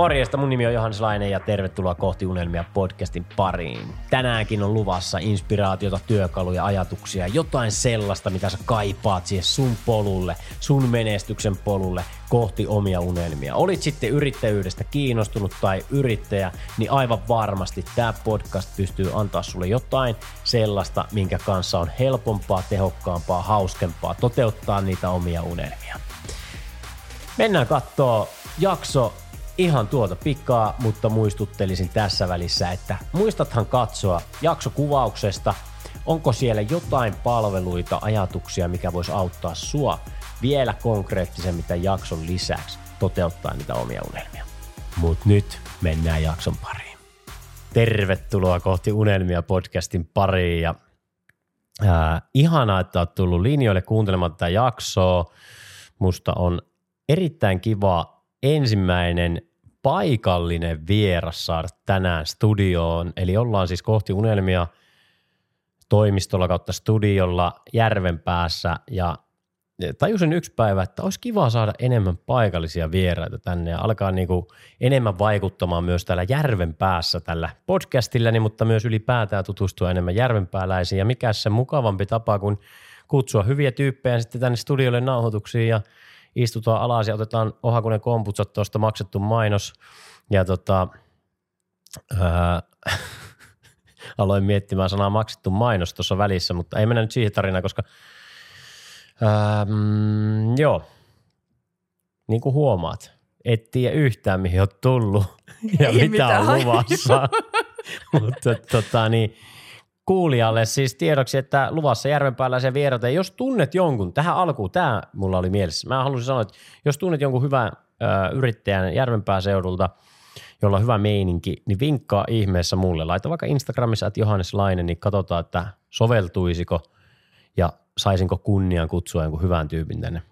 Morjesta, mun nimi on Johannes Laine ja tervetuloa kohti unelmia podcastin pariin. Tänäänkin on luvassa inspiraatiota, työkaluja, ajatuksia, jotain sellaista, mitä sä kaipaat siihen sun polulle, sun menestyksen polulle kohti omia unelmia. Olit sitten yrittäjyydestä kiinnostunut tai yrittäjä, niin aivan varmasti tämä podcast pystyy antaa sulle jotain sellaista, minkä kanssa on helpompaa, tehokkaampaa, hauskempaa toteuttaa niitä omia unelmia. Mennään kattoo jakso ihan tuota pikaa, mutta muistuttelisin tässä välissä, että muistathan katsoa jaksokuvauksesta, onko siellä jotain palveluita, ajatuksia, mikä voisi auttaa sua vielä konkreettisemmin tämän jakson lisäksi toteuttaa niitä omia unelmia. Mutta nyt mennään jakson pariin. Tervetuloa kohti Unelmia podcastin pariin ja ää, ihanaa, että olet tullut linjoille kuuntelemaan tätä jaksoa. Musta on erittäin kiva ensimmäinen paikallinen vieras saada tänään studioon. Eli ollaan siis kohti unelmia toimistolla kautta studiolla järven päässä ja tajusin yksi päivä, että olisi kiva saada enemmän paikallisia vieraita tänne ja alkaa niin kuin enemmän vaikuttamaan myös täällä järven päässä tällä podcastilla, mutta myös ylipäätään tutustua enemmän järvenpääläisiin ja mikä se mukavampi tapa kuin kutsua hyviä tyyppejä sitten tänne studiolle nauhoituksiin ja istutaan alas ja otetaan ohakunen komputsat tuosta maksettu mainos. Ja tota, ää, aloin miettimään sanaa maksettu mainos tuossa välissä, mutta ei mennä nyt siihen tarinaan, koska ää, mm, joo, niin kuin huomaat, et tiedä yhtään mihin on tullut ja ei mitä on luvassa, mutta tota niin, kuulijalle siis tiedoksi, että luvassa järvenpääläisiä vieraita. Jos tunnet jonkun, tähän alkuun, tämä mulla oli mielessä. Mä haluaisin sanoa, että jos tunnet jonkun hyvän ö, yrittäjän järvenpääseudulta, jolla on hyvä meininki, niin vinkkaa ihmeessä mulle. Laita vaikka Instagramissa, että Johannes Laine, niin katsotaan, että soveltuisiko ja saisinko kunnian kutsua jonkun hyvän tyypin tänne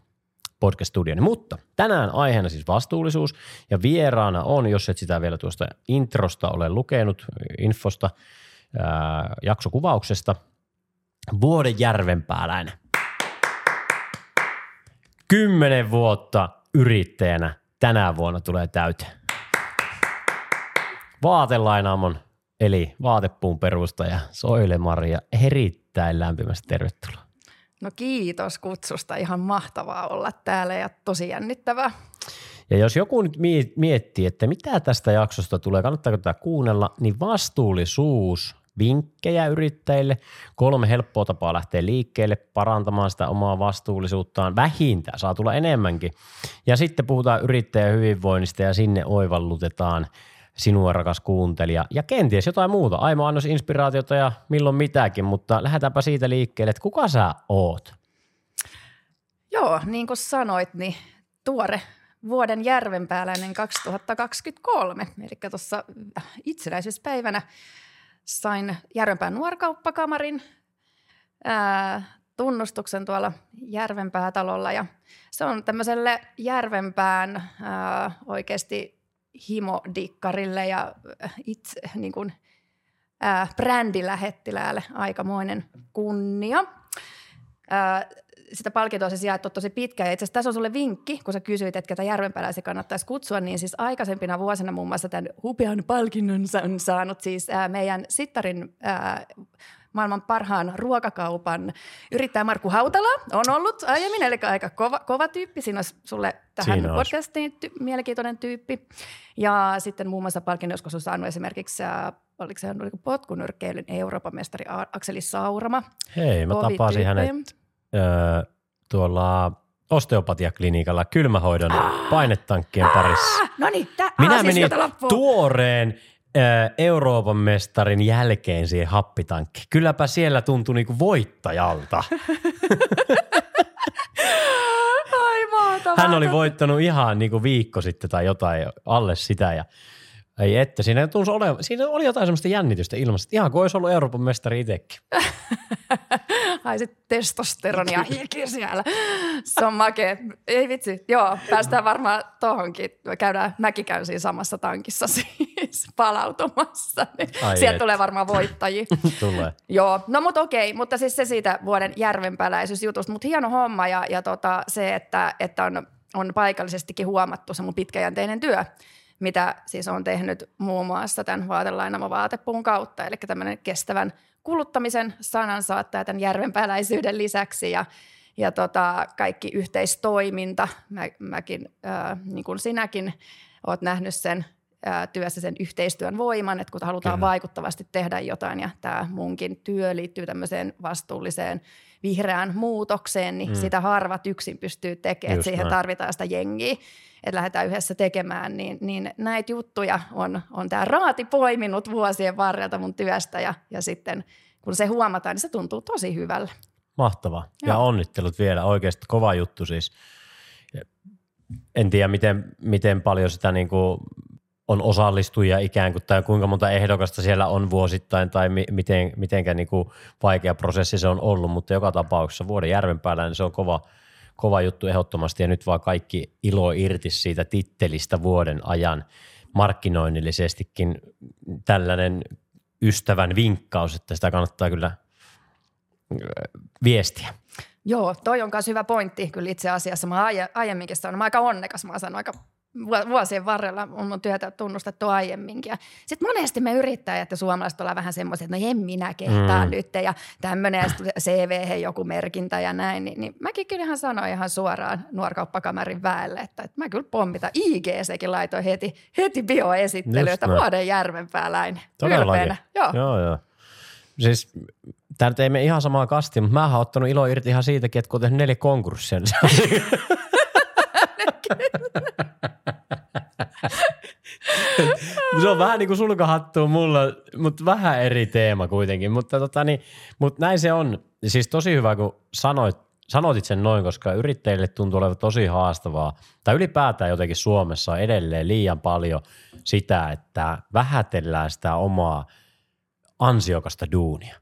podcast-studioon. Mutta tänään aiheena siis vastuullisuus ja vieraana on, jos et sitä vielä tuosta introsta ole lukenut, infosta – ää, jaksokuvauksesta. Vuoden järvenpääläinen. Kymmenen vuotta yrittäjänä tänä vuonna tulee täyteen. Vaatelainaamon eli vaatepuun perustaja Soile Maria erittäin lämpimästi tervetuloa. No kiitos kutsusta, ihan mahtavaa olla täällä ja tosi jännittävää. Ja jos joku nyt miettii, että mitä tästä jaksosta tulee, kannattaako tätä kuunnella, niin vastuullisuus vinkkejä yrittäjille, kolme helppoa tapaa lähteä liikkeelle parantamaan sitä omaa vastuullisuuttaan, vähintään saa tulla enemmänkin. Ja sitten puhutaan yrittäjän hyvinvoinnista ja sinne oivallutetaan sinua rakas kuuntelija. Ja kenties jotain muuta, aimo annos inspiraatiota ja milloin mitäkin, mutta lähdetäänpä siitä liikkeelle, että kuka sä oot? Joo, niin kuin sanoit, niin tuore vuoden järvenpääläinen 2023, eli tuossa itsenäisyyspäivänä sain Järvenpään nuorkauppakamarin ää, tunnustuksen tuolla Järvenpäätalolla ja se on tämmöiselle Järvenpään ää, oikeasti himodikkarille ja itse niin kuin, ää, brändilähettiläälle aikamoinen kunnia. Ää, sitä palkintoa siis jaettu tosi pitkä. Ja itse asiassa tässä on sulle vinkki, kun sä kysyit, että ketä järvenpääläisiä kannattaisi kutsua, niin siis aikaisempina vuosina muun muassa tämän hupean palkinnon on saanut siis ää, meidän Sittarin ää, maailman parhaan ruokakaupan yrittäjä Markku Hautala on ollut aiemmin, eli aika kova, kova tyyppi. Siinä olisi sulle tähän Siinä podcastiin ty- mielenkiintoinen tyyppi. Ja sitten muun muassa palkinnon joskus on saanut esimerkiksi, ää, oliko se oliko potkunyrkkeilyn Euroopan mestari Akseli Saurama. Hei, mä tapasin hänet öö, tuolla osteopatiaklinikalla kylmähoidon ah! painetankkien parissa. No niin, tä- Minä siis menin tuoreen Euroopan mestarin jälkeen siihen happitankki. Kylläpä siellä tuntui niinku voittajalta. Ai mahtavaa. Hän oli voittanut ihan niinku viikko sitten tai jotain alle sitä ja – ei että, siinä, tunsi ole, siinä oli jotain semmoista jännitystä ilmasta, ihan kuin olisi ollut Euroopan mestari itsekin. Ai se testosteronia hiki siellä. Se on makea. Ei vitsi, joo, päästään varmaan tohonkin. Käydään, mäkin käyn siinä samassa tankissa siis palautumassa. Niin Ai sieltä et. tulee varmaan voittajia. tulee. Joo, no mutta okei, mutta siis se siitä vuoden järvenpäläisyysjutusta. Mutta hieno homma ja, ja tota, se, että, että on, on paikallisestikin huomattu se mun pitkäjänteinen työ mitä siis on tehnyt muun muassa tämän vaatelainamo vaatepuun kautta, eli tämmöinen kestävän kuluttamisen sanan saattaa tämän järvenpääläisyyden lisäksi ja, ja tota, kaikki yhteistoiminta. Mä, mäkin, äh, niin kuin sinäkin, oot nähnyt sen työssä sen yhteistyön voiman, että kun halutaan Kyllä. vaikuttavasti tehdä jotain ja tämä munkin työ liittyy tämmöiseen vastuulliseen vihreään muutokseen, niin mm. sitä harvat yksin pystyy tekemään, että siihen näin. tarvitaan sitä jengiä, että lähdetään yhdessä tekemään, niin, niin näitä juttuja on, on tämä raati poiminut vuosien varrelta mun työstä ja, ja sitten kun se huomataan, niin se tuntuu tosi hyvällä. Mahtavaa. Joo. Ja onnittelut vielä, oikeasti kova juttu siis. En tiedä, miten, miten paljon sitä niin kuin on osallistujia ikään kuin, tai kuinka monta ehdokasta siellä on vuosittain, tai mi- miten, mitenkä niin kuin vaikea prosessi se on ollut, mutta joka tapauksessa vuoden järven päällä niin se on kova, kova juttu ehdottomasti, ja nyt vaan kaikki ilo irti siitä tittelistä vuoden ajan markkinoinnillisestikin tällainen ystävän vinkkaus, että sitä kannattaa kyllä viestiä. Joo, toi on myös hyvä pointti kyllä itse asiassa. Mä aiemminkin sanon, mä aika onnekas, mä sanon aika vuosien varrella on mun työtä tunnustettu aiemminkin. Sitten monesti me yrittäjät ja suomalaiset ollaan vähän semmoisia, että no en minä kehtaa mm. nyt ja tämmöinen CV joku merkintä ja näin. Niin, niin mäkin kyllä ihan sanoin ihan suoraan nuorkauppakamarin väelle, että, että mä kyllä pommita. IGCkin laitoin heti, heti bioesittely, että vuoden järvenpääläinen. Ylpeänä. Joo. joo, joo. Siis tämä ei mene ihan samaa kastia, mutta mä oon ottanut ilo irti ihan siitäkin, että kun neljä konkurssia, niin se on vähän niin kuin sulkahattu mulla, mutta vähän eri teema kuitenkin. Mutta, tota, niin, mutta näin se on. Siis tosi hyvä, kun sanoit, sanotit sen noin, koska yrittäjille tuntuu olevan tosi haastavaa. Tai ylipäätään jotenkin Suomessa on edelleen liian paljon sitä, että vähätellään sitä omaa ansiokasta duunia.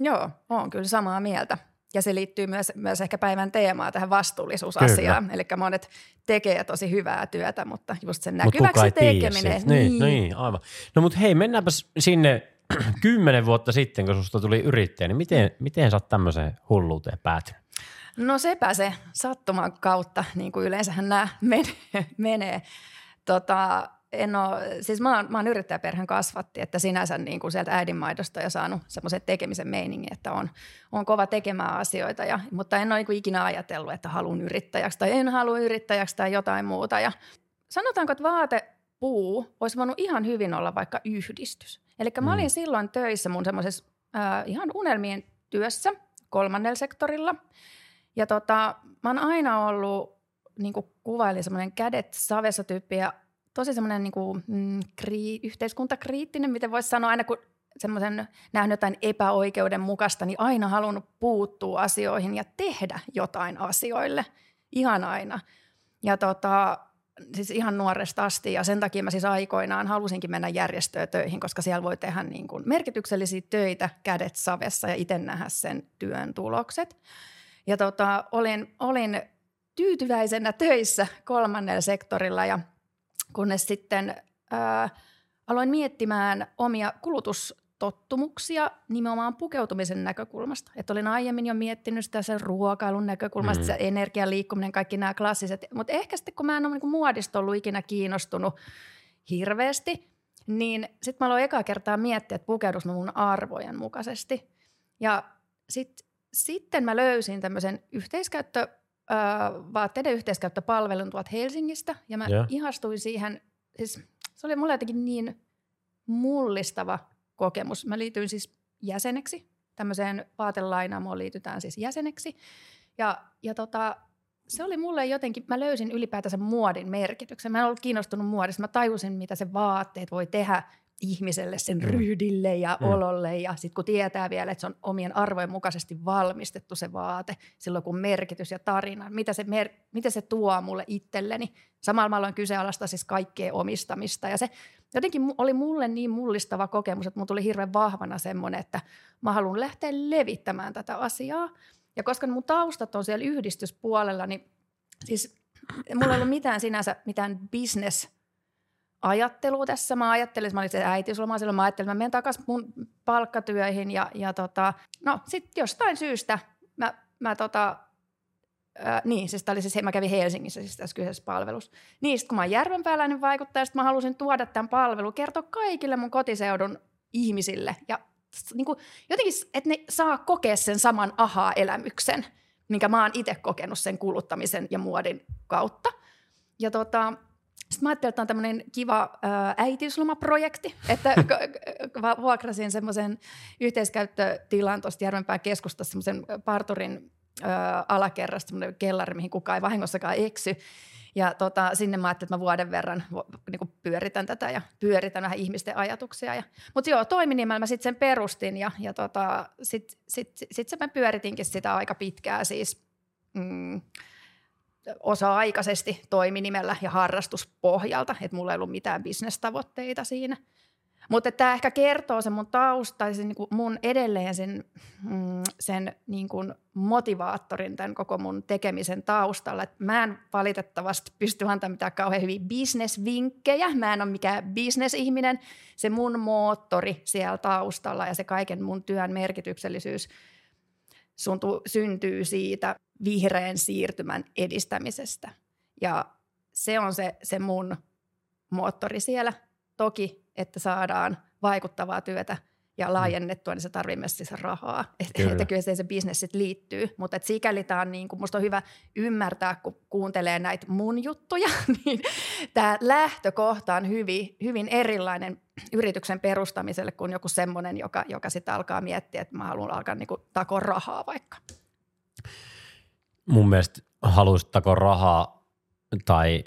Joo, on kyllä samaa mieltä. Ja se liittyy myös, myös ehkä päivän teemaan tähän vastuullisuusasiaan. Eli monet tekee tosi hyvää työtä, mutta just sen näkyväksi Mut tekeminen. Niin, niin. niin, aivan. No mutta hei, mennäänpä sinne kymmenen vuotta sitten, kun susta tuli yrittäjä, niin miten, miten sä oot tämmöiseen hulluuteen päätynyt? No sepä se sattuman kautta, niin kuin yleensähän nämä menee. menee. Tota, en ole, siis mä oon, mä oon yrittäjäperheen kasvatti, että sinänsä niin kuin sieltä äidinmaidosta ja saanut semmoisen tekemisen meiningin, että on, on kova tekemään asioita, ja, mutta en ole niin ikinä ajatellut, että haluan yrittäjäksi tai en halua yrittäjäksi tai jotain muuta. Ja sanotaanko, että vaatepuu olisi voinut ihan hyvin olla vaikka yhdistys. Eli mä olin mm. silloin töissä mun semmoisessa äh, ihan unelmien työssä kolmannella sektorilla. Ja tota, mä oon aina ollut, niin kuin kuvailin, semmoinen kädet savessa tyyppi ja tosi semmoinen niin kuin, mm, kri, yhteiskuntakriittinen, miten voisi sanoa, aina kun semmoisen nähnyt jotain epäoikeudenmukaista, niin aina halunnut puuttua asioihin ja tehdä jotain asioille. Ihan aina. Ja tota, siis ihan nuoresta asti ja sen takia mä siis aikoinaan halusinkin mennä järjestöön töihin, koska siellä voi tehdä niin kuin merkityksellisiä töitä kädet savessa ja itse nähdä sen työn tulokset. Ja tota, olin, olin tyytyväisenä töissä kolmannella sektorilla ja – kunnes sitten ää, aloin miettimään omia kulutustottumuksia nimenomaan pukeutumisen näkökulmasta. Että olin aiemmin jo miettinyt sitä sen ruokailun näkökulmasta, mm. se energian liikkuminen, kaikki nämä klassiset. Mutta ehkä sitten kun mä en ole niin muodista ollut ikinä kiinnostunut hirveästi, niin sitten mä aloin ekaa kertaa miettiä, että pukeudus mä mun arvojen mukaisesti. Ja sit, sitten mä löysin tämmöisen yhteiskäyttö vaatteiden yhteiskäyttöpalvelun tuolta Helsingistä ja mä yeah. ihastuin siihen, siis se oli mulle jotenkin niin mullistava kokemus. Mä liityin siis jäseneksi, tämmöiseen vaatelainaamoon liitytään siis jäseneksi ja, ja tota, se oli mulle jotenkin, mä löysin ylipäätänsä muodin merkityksen. Mä en ollut kiinnostunut muodista, mä tajusin mitä se vaatteet voi tehdä ihmiselle, sen mm. ryhdille ja mm. ololle. Ja sitten kun tietää vielä, että se on omien arvojen mukaisesti valmistettu se vaate, silloin kun merkitys ja tarina, mitä se, mer- mitä se tuo mulle itselleni. Samalla mä aloin kyseenalaistaa siis kaikkea omistamista. Ja se jotenkin oli mulle niin mullistava kokemus, että mun tuli hirveän vahvana semmoinen, että mä haluan lähteä levittämään tätä asiaa. Ja koska mun taustat on siellä yhdistyspuolella, niin siis mulla ei ollut mitään sinänsä mitään business – ajattelua tässä. Mä ajattelin, että mä olin se äitiysloma silloin, mä ajattelin, että mä menen takaisin mun palkkatyöihin ja, ja tota, no sitten jostain syystä mä, mä tota, Äh, niin, siis oli siis, mä kävin Helsingissä siis tässä kyseisessä palvelussa. Niin, sit kun mä oon järvenpääläinen vaikuttaja, sit mä halusin tuoda tämän palvelun, kertoa kaikille mun kotiseudun ihmisille ja niin kuin, jotenkin, että ne saa kokea sen saman aha-elämyksen, minkä mä oon itse kokenut sen kuluttamisen ja muodin kautta. Ja tota, sitten mä ajattelin, että on tämmöinen kiva ää, äitiyslomaprojekti, että vuokrasin semmoisen yhteiskäyttötilan tuosta Järvenpään keskustassa semmoisen parturin ää, alakerrasta, semmoinen kellari, mihin kukaan ei vahingossakaan eksy. Ja tota, sinne mä ajattelin, että mä vuoden verran niin kuin pyöritän tätä ja pyöritän vähän ihmisten ajatuksia. Ja, mutta joo, toiminimellä mä sitten sen perustin ja, ja tota, sitten sit, sit, sit mä pyöritinkin sitä aika pitkään siis mm, osa-aikaisesti toiminimellä ja harrastuspohjalta, että mulla ei ollut mitään bisnestavoitteita siinä – mutta tämä ehkä kertoo sen mun tausta, sen, niin mun edelleen sen, mm, sen niin kuin motivaattorin tämän koko mun tekemisen taustalla. Et mä en valitettavasti pysty antamaan mitään kauhean hyviä bisnesvinkkejä. Mä en ole mikään bisnesihminen. Se mun moottori siellä taustalla ja se kaiken mun työn merkityksellisyys suntu, syntyy siitä vihreän siirtymän edistämisestä. Ja se on se, se mun moottori siellä. Toki että saadaan vaikuttavaa työtä ja mm. laajennettua, niin se tarvitsee myös siis rahaa. Että, kyllä. että kyllä se, se bisnes sitten liittyy. Mutta sikäli tämä on, niin kuin, musta on hyvä ymmärtää, kun kuuntelee näitä mun juttuja, niin tämä lähtökohta on hyvin, hyvin erilainen yrityksen perustamiselle kuin joku semmoinen, joka, joka sitten alkaa miettiä, että mä haluan alkaa niin kuin, takoa rahaa vaikka. Mun mielestä haluaisit takoa rahaa tai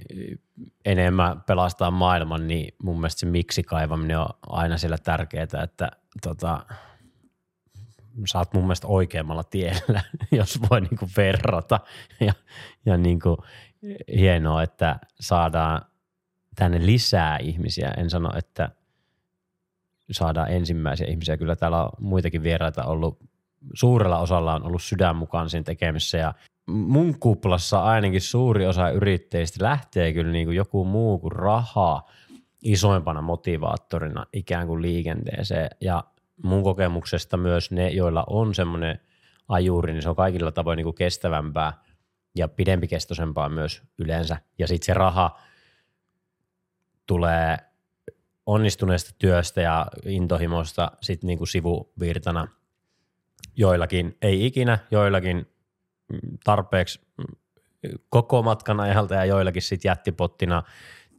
enemmän pelastaa maailman, niin mun mielestä se miksi kaivaminen on aina siellä tärkeää, että tota, sä oot mun mielestä oikeammalla tiellä, jos voi niinku verrata. Ja, ja niinku, hienoa, että saadaan tänne lisää ihmisiä. En sano, että saadaan ensimmäisiä ihmisiä. Kyllä täällä on muitakin vieraita ollut. Suurella osalla on ollut sydän mukaan siinä tekemisessä ja mun kuplassa ainakin suuri osa yrittäjistä lähtee kyllä niin kuin joku muu kuin raha isoimpana motivaattorina ikään kuin liikenteeseen. Ja mun kokemuksesta myös ne, joilla on semmoinen ajuri, niin se on kaikilla tavoin niin kuin kestävämpää ja pidempikestoisempaa myös yleensä. Ja sitten se raha tulee onnistuneesta työstä ja intohimosta sitten niin kuin sivuvirtana. Joillakin ei ikinä, joillakin tarpeeksi koko matkan ajalta ja joillakin sitten jättipottina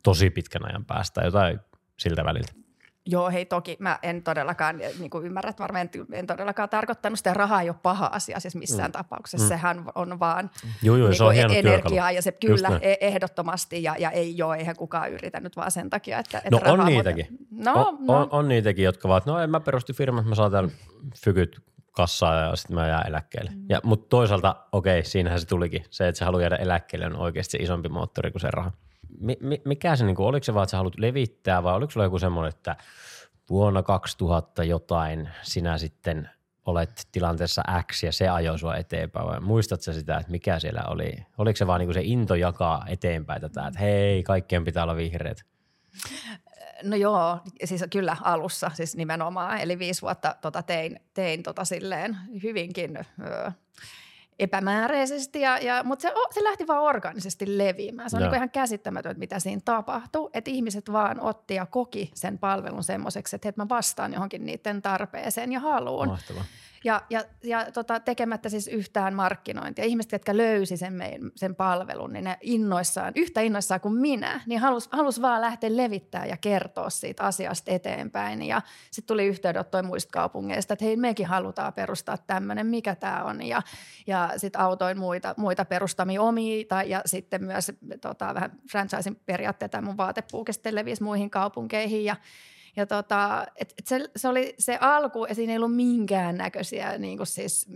tosi pitkän ajan päästä, jotain siltä väliltä. Joo, hei toki mä en todellakaan, niin kuin ymmärrät varmaan, en todellakaan tarkoittanut sitä, rahaa ei ole paha asia siis missään mm. tapauksessa, mm. sehän on vaan joo, joo, niin se on hieno energiaa työkalu. ja se kyllä e- ehdottomasti ja, ja ei ole, eihän kukaan yritänyt vaan sen takia, että, että No on niitäkin, no, on, no. On, on, niitäkin, jotka vaan, no en mä perusti firma, mä saan täällä fykyt kassaa ja sitten mä jään eläkkeelle. Mm. Ja, mutta toisaalta, okei, siinähän se tulikin. Se, että sä haluat jäädä eläkkeelle on oikeasti se isompi moottori kuin se raha. Mi, mi, mikä se, niin kuin, oliko se vaan, että sä haluat levittää vai oliko sulla joku semmoinen, että vuonna 2000 jotain sinä sitten olet tilanteessa X ja se ajoi sua eteenpäin vai muistatko sitä, että mikä siellä oli? Oliko se vaan niin kuin se into jakaa eteenpäin tätä, että hei, kaikkien pitää olla vihreät? No joo, siis kyllä alussa siis nimenomaan, eli viisi vuotta tota tein, tein tota silleen hyvinkin ö, epämääräisesti, ja, ja, mutta se, se lähti vaan organisesti leviämään. Se on niin ihan käsittämätöntä, mitä siinä tapahtuu, että ihmiset vaan otti ja koki sen palvelun semmoiseksi, että, että mä vastaan johonkin niiden tarpeeseen ja haluun. Mahtavaa ja, ja, ja tota, tekemättä siis yhtään markkinointia. Ihmiset, jotka löysi sen, mein, sen palvelun, niin ne innoissaan, yhtä innoissaan kuin minä, niin halus, halus vaan lähteä levittämään ja kertoa siitä asiasta eteenpäin. Ja sitten tuli yhteydenottoja muista kaupungeista, että hei, mekin halutaan perustaa tämmöinen, mikä tämä on. Ja, ja sitten autoin muita, muita perustamia omiita ja sitten myös tota, vähän franchising periaatteita mun levisi muihin kaupunkeihin ja ja tota, et, et se, se, oli se alku ja siinä ei ollut minkäännäköisiä niin kuin siis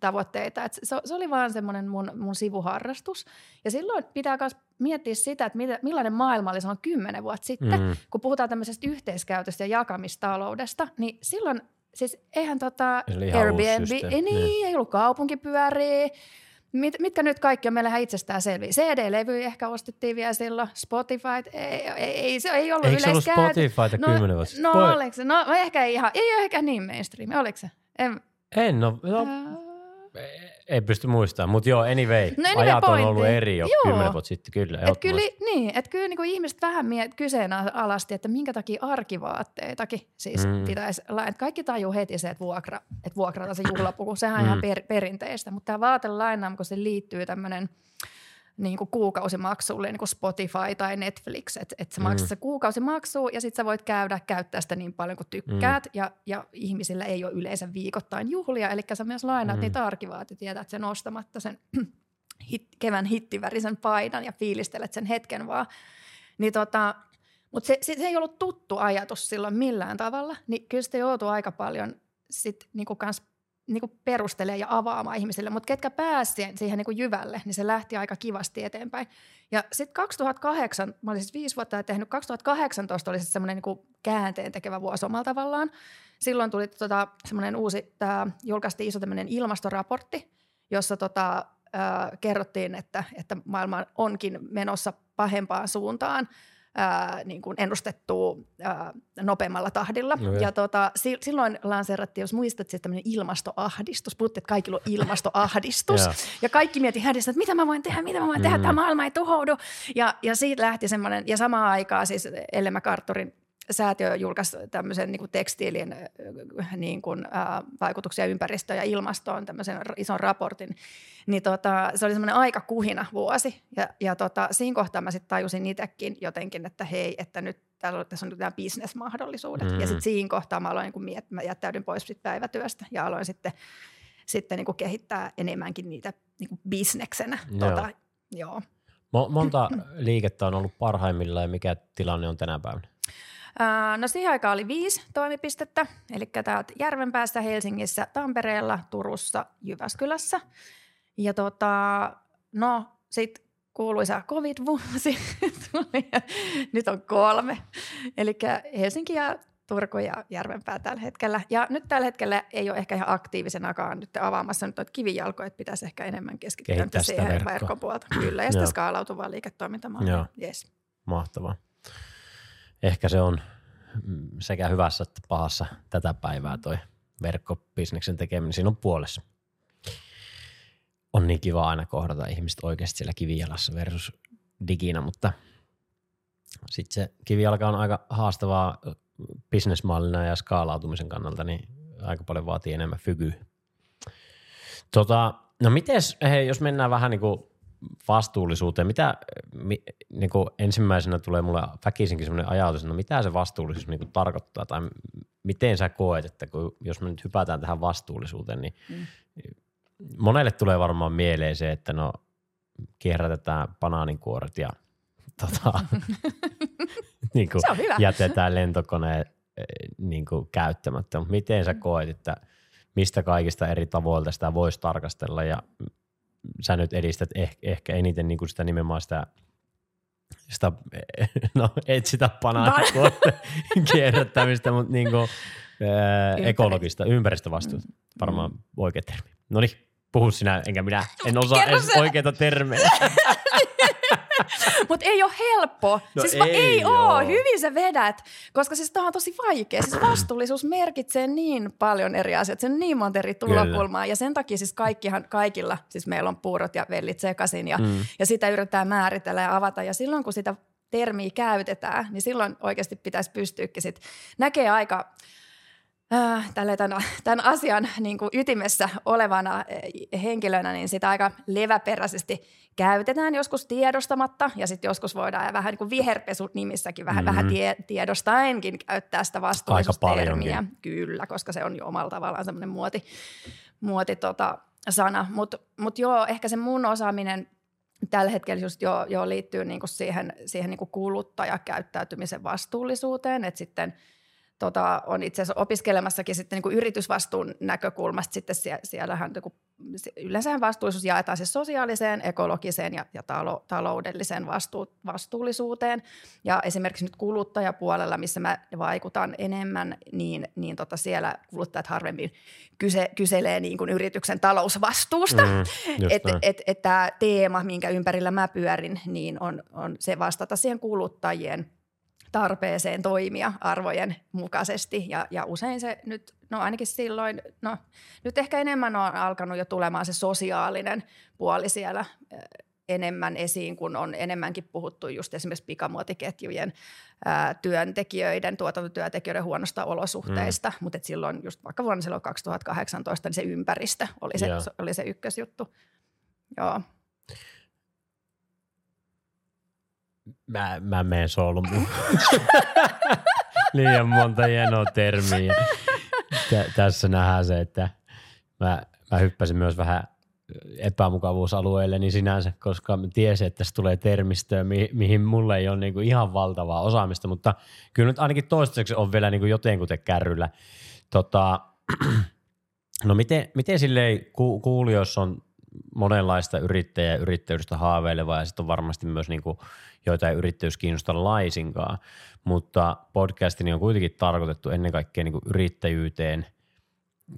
tavoitteita. Et se, se oli vaan semmoinen mun, mun sivuharrastus. Ja silloin pitää myös miettiä sitä, että mitä, millainen maailma oli silloin kymmenen vuotta sitten. Mm. Kun puhutaan tämmöisestä yhteiskäytöstä ja jakamistaloudesta, niin silloin siis eihän tota Airbnb, ei, niin, niin, ei ollut kaupunkipyöriä, Mit, mitkä nyt kaikki on meillä itsestään selviä? CD-levy ehkä ostettiin vielä silloin, Spotify, ei, ei, ei se ei ollut Eikö se ollut Spotifyta no, kymmenen vuotta No Voi... oliko se? No ehkä ei ihan, ei ole ehkä niin mainstream, oliko se? En, en no, no, uh... Ei pysty muistamaan, mutta joo, anyway, No anyway, ajat on pointti. ollut eri jo Joo. kymmenen vuotta sitten, kyllä. Et kyllä, niin, et kyllä niin ihmiset vähän miet, kyseenalaisti, että minkä takia arkivaatteitakin siis Mm. pitäisi, la- että kaikki tajuu heti se, että, vuokra, että vuokrata se juhlapuku, sehän on Mm. ihan per, perinteistä, mutta tämä vaatelaina, kun se liittyy tämmöinen niin kuin kuukausimaksulle, niin kuin Spotify tai Netflix, että et sä Mm. maksat se kuukausimaksu ja sitten sä voit käydä käyttää sitä niin paljon kuin tykkäät Mm. ja, ja ihmisillä ei ole yleensä viikoittain juhlia, eli sä myös lainaat Mm. niitä arkivaatit, jätät sen ostamatta sen hit, kevään hittivärisen paidan ja fiilistelet sen hetken vaan. Niin tota, mutta se, se, se, ei ollut tuttu ajatus silloin millään tavalla, niin kyllä sitä joutuu aika paljon sit niinku kans niinku perustelee ja avaamaan ihmisille, mutta ketkä pääsivät siihen niinku jyvälle, niin se lähti aika kivasti eteenpäin. Ja sitten 2008, mä olin siis viisi vuotta tehnyt, 2018 oli sitten semmoinen niinku käänteen tekevä vuosi omalla tavallaan. Silloin tuli tota, semmoinen uusi, tää, julkaistiin iso tämmöinen ilmastoraportti, jossa tota, äh, kerrottiin, että, että maailma onkin menossa pahempaan suuntaan ää, niin kuin ennustettua ää, nopeammalla tahdilla. No ja tota, si- silloin lanseerattiin, jos muistat, siis tämmöinen ilmastoahdistus. Puhuttiin, että kaikilla on ilmastoahdistus. Joo. ja kaikki mieti hädessä, että mitä mä voin tehdä, mitä mä voin tehdä, Mm. tämä maailma ei tuhoudu. Ja, ja siitä lähti semmoinen, ja samaan aikaan siis Elle MacArthurin säätiö julkaisi tämmöisen niin kuin tekstiilin äh, niin kuin, äh, vaikutuksia ympäristöön ja ilmastoon, tämmöisen ison raportin. Niin tota, se oli semmoinen aika kuhina vuosi. Ja, ja tota, siinä kohtaa mä sitten tajusin itsekin jotenkin, että hei, että nyt täällä on, tässä on nyt nämä bisnesmahdollisuudet. Mm. Ja sitten siinä kohtaa mä aloin niin miettimään, mä jättäydyn pois sit päivätyöstä ja aloin sitten, sitten niin kuin kehittää enemmänkin niitä niin kuin bisneksenä. Joo. Tota, joo. Mo- monta liikettä on ollut parhaimmillaan ja mikä tilanne on tänä päivänä? No siihen aikaan oli viisi toimipistettä, eli täältä Järvenpäässä, Helsingissä, Tampereella, Turussa, Jyväskylässä. Ja tota, no sitten kuuluisa covid-vuosi tuli ja nyt on kolme. Eli Helsinki ja Turku ja Järvenpää tällä hetkellä. Ja nyt tällä hetkellä ei ole ehkä ihan aktiivisenakaan nyt avaamassa nyt noita kivijalkoja, että pitäisi ehkä enemmän keskittyä sitä siihen verkkopuolta. Kyllä, ja sitten skaalautuvaa liiketoimintamallia. Joo. Yes. Mahtavaa. Ehkä se on mm, sekä hyvässä että pahassa tätä päivää toi verkkobisneksen tekeminen. Siinä on puolessa. On niin kiva aina kohdata ihmiset oikeasti siellä kivijalassa versus diginä, mutta sitten se kivijalka on aika haastavaa bisnesmallina ja skaalautumisen kannalta, niin aika paljon vaatii enemmän fykyä. Tota, no mites, hei, jos mennään vähän niin kuin vastuullisuuteen, mitä mi, niin kuin ensimmäisenä tulee mulle väkisinkin sellainen ajatus, että no mitä se vastuullisuus niin kuin tarkoittaa tai miten sä koet, että kun, jos me nyt hypätään tähän vastuullisuuteen, niin Mm. monelle tulee varmaan mieleen se, että no kierrätetään banaaninkuoret ja tota, niin kuin jätetään lentokone eh, niin kuin käyttämättä. Mutta miten sä koet, että mistä kaikista eri tavoilta sitä voisi tarkastella ja sä nyt edistät eh, ehkä eniten niin kuin sitä nimenomaan sitä, sitä no et sitä banaanikuorten kierrättämistä, mutta niin kuin, ää, ekologista ympäristövastuuta. Varmaan oikea termi. No niin, puhu sinä, enkä minä. En osaa Kerro edes oikeita termejä. Mutta ei ole helppo. No siis ei ei oo. oo. Hyvin sä vedät, koska siis tämä on tosi vaikea. Siis vastuullisuus merkitsee niin paljon eri asioita. Se on niin monta eri tulokulmaa. Ja sen takia siis kaikkihan, kaikilla, siis meillä on puurot ja vellit sekaisin ja, Mm. ja sitä yritetään määritellä ja avata. Ja silloin kun sitä termiä käytetään, niin silloin oikeasti pitäisi pystyäkin sit näkee aika äh, tämän, tämän asian niin kuin ytimessä olevana äh, henkilönä, niin sitä aika leväperäisesti käytetään joskus tiedostamatta ja sitten joskus voidaan vähän niin kuin viherpesut nimissäkin vähän, Mhm. mm-hmm. vähän tie, tiedostaenkin käyttää sitä Aika vastuullisuustermiä. Kyllä, koska se on jo omalla tavallaan semmoinen muoti, muoti tota, sana. Mutta mut joo, ehkä se mun osaaminen tällä hetkellä just jo, jo liittyy niinku siihen, siihen niinku kuluttajakäyttäytymisen vastuullisuuteen, että sitten tota, on itse asiassa opiskelemassakin sitten niinku yritysvastuun näkökulmasta sitten sie, siellähän niinku, yleensä vastuullisuus jaetaan siis sosiaaliseen, ekologiseen ja, ja talo, taloudelliseen vastu, vastuullisuuteen. Ja esimerkiksi nyt kuluttajapuolella, missä mä vaikutan enemmän, niin, niin tota siellä kuluttajat harvemmin kyse, kyselee niin kuin yrityksen talousvastuusta. Mm, että et, et tämä teema, minkä ympärillä mä pyörin, niin on, on se vastata siihen kuluttajien tarpeeseen toimia arvojen mukaisesti. Ja, ja usein se nyt, no ainakin silloin, no nyt ehkä enemmän on alkanut jo tulemaan se sosiaalinen puoli siellä enemmän esiin, kun on enemmänkin puhuttu just esimerkiksi pikamuotiketjujen ää, työntekijöiden, tuotantotyöntekijöiden huonosta olosuhteista, mm. mutta silloin just vaikka vuonna silloin 2018 niin se ympäristö oli se, yeah. oli se ykkösjuttu. Joo. Mä, mä menen solmuun. Liian monta hienoa termiä. Tä, tässä nähdään se, että mä, mä hyppäsin myös vähän epämukavuusalueelle niin sinänsä, koska mä tiesin, että tässä tulee termistöä, mi- mihin mulle ei ole niinku ihan valtavaa osaamista, mutta kyllä nyt ainakin toistaiseksi on vielä niinku jotenkuten kärryllä. Tota, no miten, miten silleen ku, kuulijoissa on monenlaista yrittäjää yrittäjyydestä haaveilevaa ja sitten on varmasti myös niinku joita ei yrittäjyys kiinnosta laisinkaan, mutta podcastini on kuitenkin tarkoitettu ennen kaikkea niinku yrittäjyyteen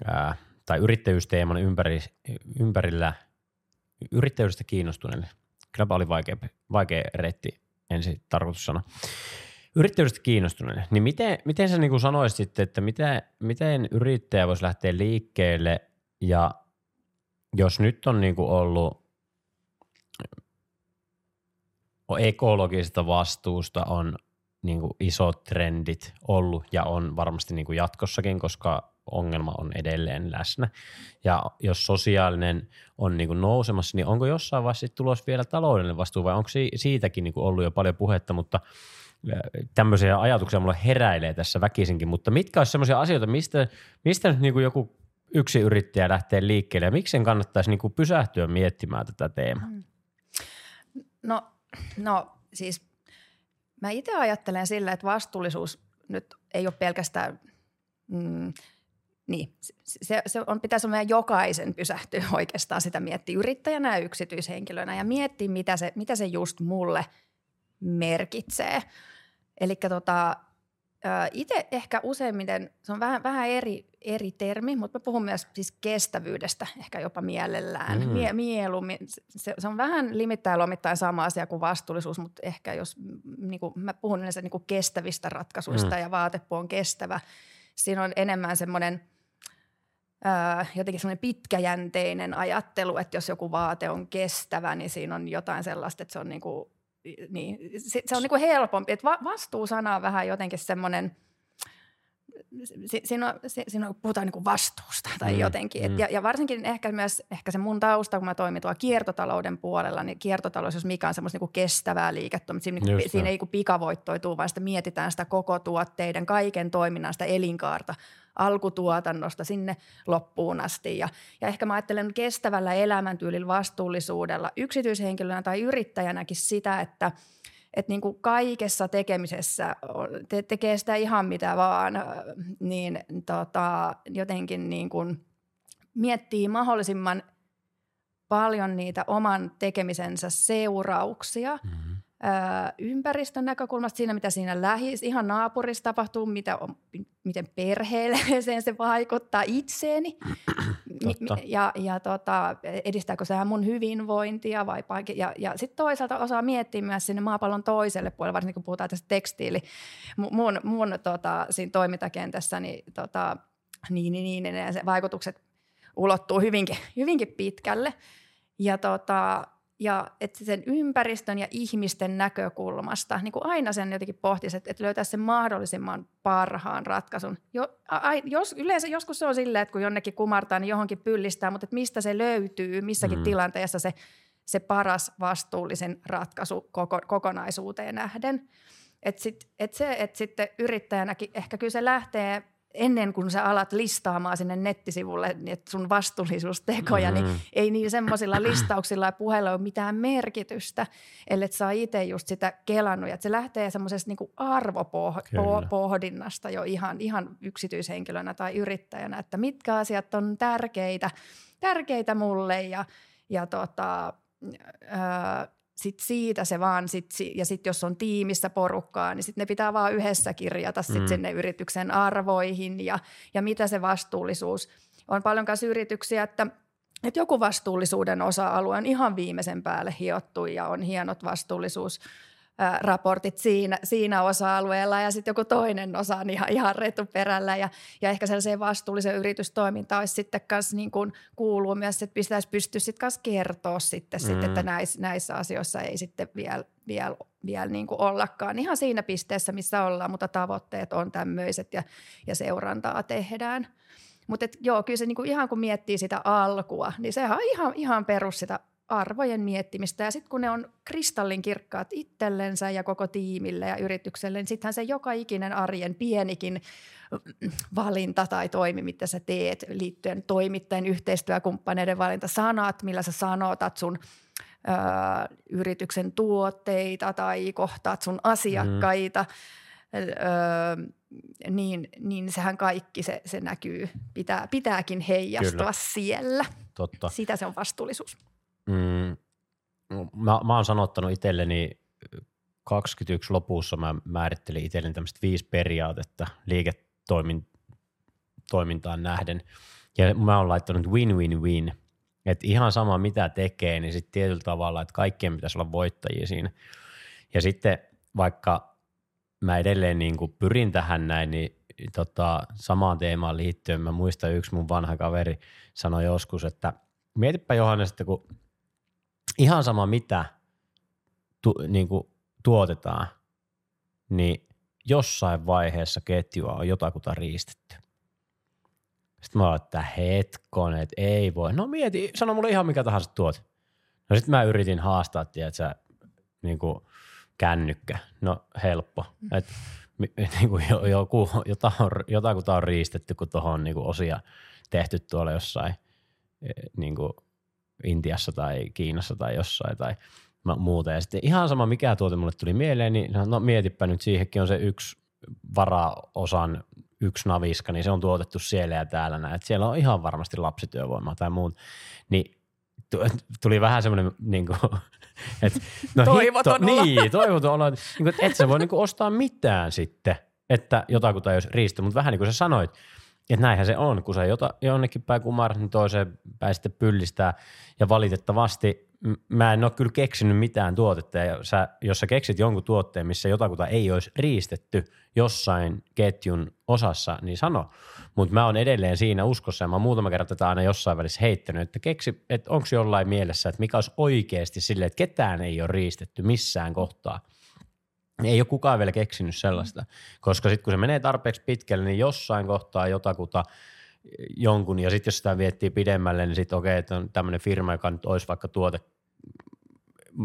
ää, tai yrittäjyysteeman ympäri, ympärillä yrittäjyydestä kiinnostuneille. Kyllä oli vaikea, vaikea reitti ensin tarkoitussana. Yrittäjyydestä kiinnostuneille, niin miten, miten sä niin sanoisit sitten, että miten, miten yrittäjä voisi lähteä liikkeelle ja jos nyt on niin ollut ekologisesta vastuusta on niin isot trendit ollut ja on varmasti niin jatkossakin, koska ongelma on edelleen läsnä. Ja jos sosiaalinen on niin kuin nousemassa, niin onko jossain vaiheessa tulos vielä taloudellinen vastuu vai onko siitäkin niin kuin ollut jo paljon puhetta, mutta tämmöisiä ajatuksia mulle heräilee tässä väkisinkin, mutta mitkä olisi sellaisia asioita, mistä, mistä nyt niin kuin joku yksi yrittäjä lähtee liikkeelle miksi sen kannattaisi niin kuin pysähtyä miettimään tätä teemaa? Mm. No, no siis mä itse ajattelen sillä, että vastuullisuus nyt ei ole pelkästään mm, niin, se, se on, pitäisi meidän jokaisen pysähtyä oikeastaan sitä miettiä yrittäjänä ja yksityishenkilönä ja miettiä, mitä se, mitä se just mulle merkitsee. Eli tota, itse ehkä useimmiten, se on vähän, vähän eri, eri termi, mutta mä puhun myös siis kestävyydestä ehkä jopa mielellään. Mm. Mie, mieluummin, se, se on vähän limittäin lomittain sama asia kuin vastuullisuus, mutta ehkä jos niin kuin, mä puhun yleensä niin kuin kestävistä ratkaisuista mm. ja vaatepuu on kestävä, siinä on enemmän semmoinen – jotenkin semmoinen pitkäjänteinen ajattelu, että jos joku vaate on kestävä, niin siinä on jotain sellaista, että se on, niinku, niin, se, se on niinku helpompi. Että va, vastuusana on vähän jotenkin semmoinen, siinä, siinä puhutaan niinku vastuusta tai mm, jotenkin. Et, mm. ja, ja varsinkin ehkä myös ehkä se mun tausta, kun mä toimin tuolla kiertotalouden puolella, niin kiertotalous, jos mikä on semmoista niinku kestävää liiketoimintaa, siinä, niinku, siinä ei niinku pikavoittoituu, vaan sitä mietitään sitä koko tuotteiden, kaiken toiminnan, sitä elinkaarta – alkutuotannosta sinne loppuun asti. Ja, ja ehkä mä ajattelen kestävällä elämäntyylillä vastuullisuudella yksityishenkilönä tai yrittäjänäkin sitä, että että niin kuin kaikessa tekemisessä te, tekee sitä ihan mitä vaan, niin tota, jotenkin niin kuin miettii mahdollisimman paljon niitä oman tekemisensä seurauksia. Mm-hmm ympäristön näkökulmasta siinä, mitä siinä lähi, ihan naapurissa tapahtuu, mitä on, miten perheelliseen se vaikuttaa itseeni ja, ja tota, edistääkö se mun hyvinvointia vai ja, ja sitten toisaalta osaa miettiä myös sinne maapallon toiselle puolelle, varsinkin kun puhutaan tästä tekstiili. Mun, mun tota, siinä toimintakentässä, niin, tota, niin, niin, niin, niin, se vaikutukset ulottuu hyvinkin, hyvinkin pitkälle. Ja tota, ja että sen ympäristön ja ihmisten näkökulmasta niin kuin aina sen jotenkin pohtisi, että, että löytäisi sen mahdollisimman parhaan ratkaisun. Jo, a, jos, yleensä joskus se on silleen, että kun jonnekin kumartaa, niin johonkin pyllistää, mutta että mistä se löytyy missäkin mm. tilanteessa se, se paras vastuullisen ratkaisu koko, kokonaisuuteen nähden. Että sit, et se, että sitten yrittäjänäkin ehkä kyllä se lähtee ennen kuin sä alat listaamaan sinne nettisivulle että sun vastuullisuustekoja, niin mm-hmm. niin ei niin semmoisilla listauksilla ja puheilla ole mitään merkitystä, ellei saa itse just sitä kelannut. Että se lähtee semmoisesta niin arvopohdinnasta jo ihan, ihan yksityishenkilönä tai yrittäjänä, että mitkä asiat on tärkeitä, tärkeitä mulle ja, ja tota, öö, sit siitä se vaan, sit, ja sitten jos on tiimissä porukkaa, niin sitten ne pitää vaan yhdessä kirjata sit mm. sinne yrityksen arvoihin ja, ja mitä se vastuullisuus. On paljon myös yrityksiä, että että joku vastuullisuuden osa-alue on ihan viimeisen päälle hiottu ja on hienot vastuullisuus raportit siinä, siinä osa-alueella ja sitten joku toinen osa on ihan, ihan retuperällä ja, ja ehkä sellaiseen vastuullisen yritystoimintaan olisi sitten kanssa niin kuin kuuluu myös, että pitäisi pystyä sitten kanssa kertoa sitten, mm. sitten että näissä, näissä asioissa ei sitten vielä, vielä, vielä niin kuin ollakaan ihan siinä pisteessä, missä ollaan, mutta tavoitteet on tämmöiset ja, ja seurantaa tehdään. Mutta joo, kyllä se niinku ihan kun miettii sitä alkua, niin sehän on ihan, ihan perus sitä arvojen miettimistä. Ja sitten kun ne on kristallinkirkkaat itsellensä ja koko tiimille ja yritykselle, niin sittenhän se joka ikinen arjen pienikin valinta tai toimi, mitä sä teet liittyen toimittajien yhteistyökumppaneiden valinta, sanat, millä sä sanotat sun ö, yrityksen tuotteita tai kohtaat sun asiakkaita, mm. ö, niin, niin sehän kaikki se, se näkyy, pitää, pitääkin heijastua Kyllä. siellä. Totta. Sitä se on vastuullisuus. Mm, mä, mä oon sanottanut itselleni 21 lopussa mä määrittelin itselleni tämmöistä viisi periaatetta liiketoimintaan nähden. Ja mä oon laittanut win-win-win. Että ihan sama mitä tekee, niin sitten tietyllä tavalla, että kaikkien pitäisi olla voittajia siinä. Ja sitten vaikka mä edelleen niin kuin pyrin tähän näin, niin tota, samaan teemaan liittyen mä muistan yksi mun vanha kaveri sanoi joskus, että mietipä Johannes, että kun ihan sama mitä tu, niin kuin tuotetaan, niin jossain vaiheessa ketjua on jotakuta riistetty. Sitten mä oon, että hetkon, että ei voi. No mieti, sano mulle ihan mikä tahansa tuot. No sitten mä yritin haastaa, tiedätkö, niin kuin kännykkä. No helppo. Mm. Et, niin kuin joku, jota on, jotakuta on riistetty, kun tuohon on niin kuin osia tehty tuolla jossain e, niin kuin Intiassa tai Kiinassa tai jossain tai muuta. Ja sitten ihan sama mikä tuote mulle tuli mieleen, niin no, mietipä nyt, siihenkin on se yksi varaosan yksi naviska, niin se on tuotettu siellä ja täällä näin. Että siellä on ihan varmasti lapsityövoimaa tai muut. Niin tuli vähän semmoinen, niin kuin, että no toivoton hitto, olo. Niin, toivoton olo, että, niin kuin, et sä voi niin kuin, ostaa mitään sitten, että jotakuta ei olisi riistä, mutta vähän niin kuin sä sanoit, että näinhän se on, kun sä jota, jonnekin päin kumarat, niin toiseen päin sitten pyllistää. Ja valitettavasti mä en ole kyllä keksinyt mitään tuotetta. Ja sä, jos sä keksit jonkun tuotteen, missä jotakuta ei olisi riistetty jossain ketjun osassa, niin sano. Mutta mä oon edelleen siinä uskossa ja mä oon muutama kerta tätä aina jossain välissä heittänyt, että keksi, että onko jollain mielessä, että mikä olisi oikeasti silleen, että ketään ei ole riistetty missään kohtaa – ei ole kukaan vielä keksinyt sellaista, koska sitten kun se menee tarpeeksi pitkälle, niin jossain kohtaa jotakuta jonkun, ja sitten jos sitä viettii pidemmälle, niin sitten okei, okay, että on tämmöinen firma, joka nyt olisi vaikka tuote,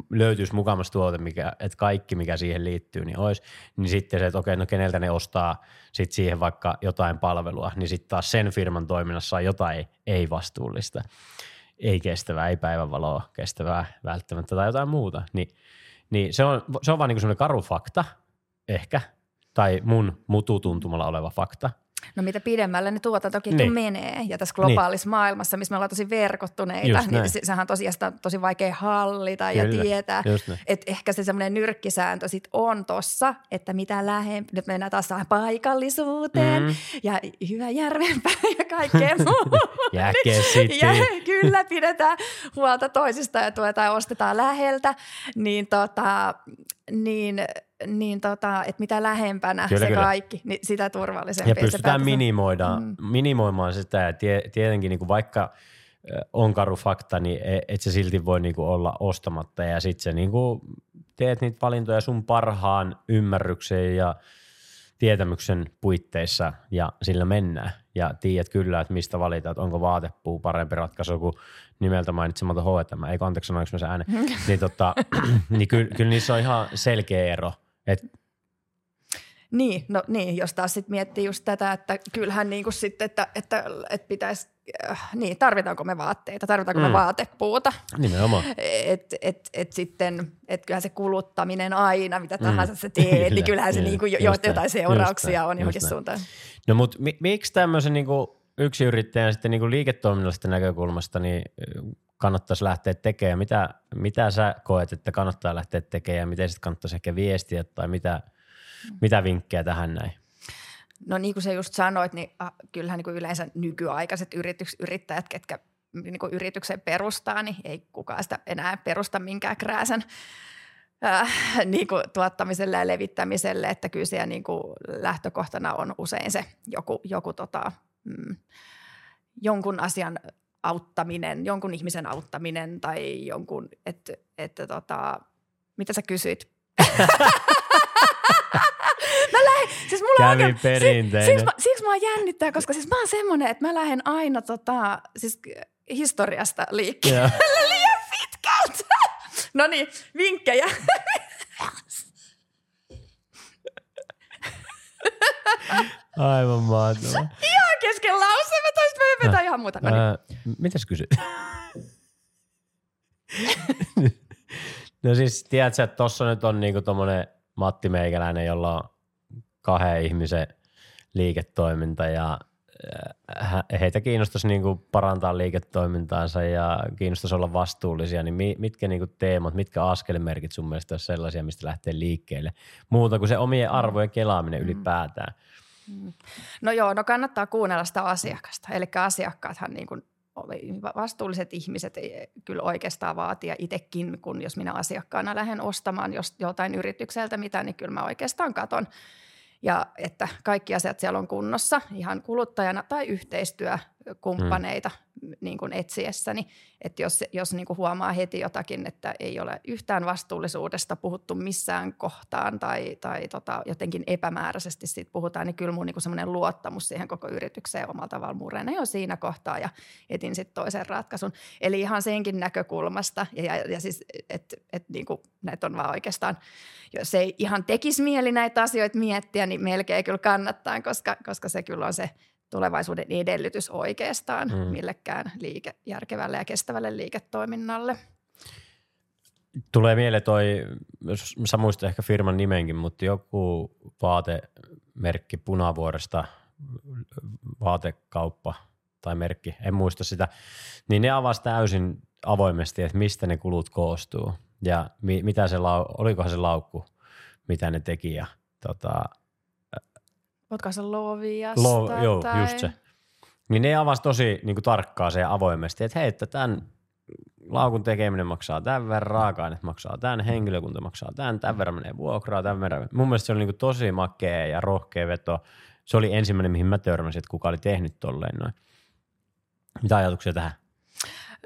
löytyisi mukamassa tuote, mikä, että kaikki mikä siihen liittyy, niin olisi, niin sitten se, että okei, no keneltä ne ostaa sitten siihen vaikka jotain palvelua, niin sitten taas sen firman toiminnassa on jotain ei-vastuullista, ei kestävää, ei päivänvaloa kestävää välttämättä tai jotain muuta, niin – niin se on, se on vaan niin karu fakta, ehkä, tai mun mututuntumalla oleva fakta. No mitä pidemmälle ne tuotantoketju niin. menee ja tässä globaalissa niin. maailmassa, missä me ollaan tosi verkottuneita, niin sehän on tosiaan tosi vaikea hallita Kyllä. ja tietää. Että ehkä se semmoinen nyrkkisääntö sit on tossa, että mitä lähempi, nyt mennään taas paikallisuuteen mm. ja hyvä järvenpää ja kaikkea muuta. ja kyllä pidetään huolta toisista ja tuetaan ja ostetaan läheltä, niin, tota, niin – niin tota, että mitä lähempänä kyllä, se kyllä. kaikki, niin sitä turvallisempi. Ja pystytään minimoida, mm. minimoimaan sitä ja tie, tietenkin niin kuin vaikka on karu fakta, niin e, et se silti voi niin kuin olla ostamatta ja sitten se niin kuin teet niitä valintoja sun parhaan ymmärryksen ja tietämyksen puitteissa ja sillä mennään. Ja tiedät kyllä, että mistä valita, että onko vaatepuu parempi ratkaisu kuin nimeltä mainitsematon H&M. Eikö anteeksi sanoinko mä se äänen. niin, tota, niin kyllä, kyllä niissä on ihan selkeä ero – et niin, no niin, jos taas sitten miettii just tätä, että kyllähän niin kuin sitten, että, että, että pitäisi, äh, niin, tarvitaanko me vaatteita, tarvitaanko mm. me vaatepuuta. Nimenomaan. Et, et, et sitten, että kyllähän se kuluttaminen aina, mitä mm. tahansa sä teet, niin kyllähän se niin kuin jo, jotain seurauksia on johonkin suuntaan. No mutta mi, miksi tämmöisen niin kuin yrittäjän sitten niin kuin liiketoiminnallisesta näkökulmasta, niin kannattaisi lähteä tekemään? Mitä, mitä sä koet, että kannattaa lähteä tekemään ja miten sitten kannattaisi ehkä viestiä tai mitä, mitä vinkkejä tähän näin? No niin kuin sä just sanoit, niin äh, kyllähän niin kuin yleensä nykyaikaiset yrityks, yrittäjät, ketkä niin kuin yrityksen perustaa, niin ei kukaan sitä enää perusta minkään krääsän äh, niin kuin tuottamiselle ja levittämiselle, että kyllä siellä niin kuin lähtökohtana on usein se joku, joku tota, mm, jonkun asian auttaminen, jonkun ihmisen auttaminen tai jonkun, että, että tota, mitä sä kysyit? mä lähden, siis mulla Kävi on perinteinen. Siksi, mä, siksi mä jännittää, koska siis mä oon semmonen, että mä lähden aina tota, siis historiasta liikkeelle liian pitkältä. No niin, vinkkejä. Aivan mahtavaa. ihan kesken lauseen, mä taisin mä vetää ihan muuta. No niin. Ää, mitäs kysyt? no siis tiedätkö, että tossa nyt on niinku tommonen Matti Meikäläinen, jolla on kahden ihmisen liiketoiminta ja äh, heitä kiinnostaisi niinku parantaa liiketoimintaansa ja kiinnostaisi olla vastuullisia, niin mi- mitkä niinku teemat, mitkä askelmerkit sun mielestä olisi sellaisia, mistä lähtee liikkeelle? Muuta kuin se omien arvojen kelaaminen ylipäätään. No joo, no kannattaa kuunnella sitä asiakasta. Eli asiakkaathan niin kuin vastuulliset ihmiset kyllä oikeastaan vaatia itsekin, kun jos minä asiakkaana lähden ostamaan jos jotain yritykseltä mitä, niin kyllä mä oikeastaan katon, ja että kaikki asiat siellä on kunnossa ihan kuluttajana tai yhteistyökumppaneita mm. Niin kuin etsiessäni. Että jos, jos niin kuin huomaa heti jotakin, että ei ole yhtään vastuullisuudesta puhuttu missään kohtaan tai, tai tota, jotenkin epämääräisesti siitä puhutaan, niin kyllä mun niin semmoinen luottamus siihen koko yritykseen omalla tavalla murenee jo siinä kohtaa ja etin sitten toisen ratkaisun. Eli ihan senkin näkökulmasta ja, ja, ja siis, että et, niin kuin näitä on vaan oikeastaan, jos ei ihan tekisi mieli näitä asioita miettiä, niin melkein kyllä kannattaa, koska, koska se kyllä on se tulevaisuuden edellytys oikeastaan mm. millekään liike, järkevälle ja kestävälle liiketoiminnalle. Tulee mieleen toi, sä muistat ehkä firman nimenkin, mutta joku vaatemerkki Punavuoresta, vaatekauppa tai merkki, en muista sitä, niin ne avasi täysin avoimesti, että mistä ne kulut koostuu ja mi, mitä se, olikohan se laukku, mitä ne teki ja tota, Ootko se Loviasta? Lo, joo, tai... just se. Niin ne avasi tosi niin kuin tarkkaa se avoimesti, että hei, että tämän laukun tekeminen maksaa tämän verran, raaka-aineet maksaa tämän, henkilökunta maksaa tämän, tämän verran menee vuokraa, tämän verran. Mun mielestä se oli niin kuin tosi makea ja rohkea veto. Se oli ensimmäinen, mihin mä törmäsin, että kuka oli tehnyt tolleen noin. Mitä ajatuksia tähän?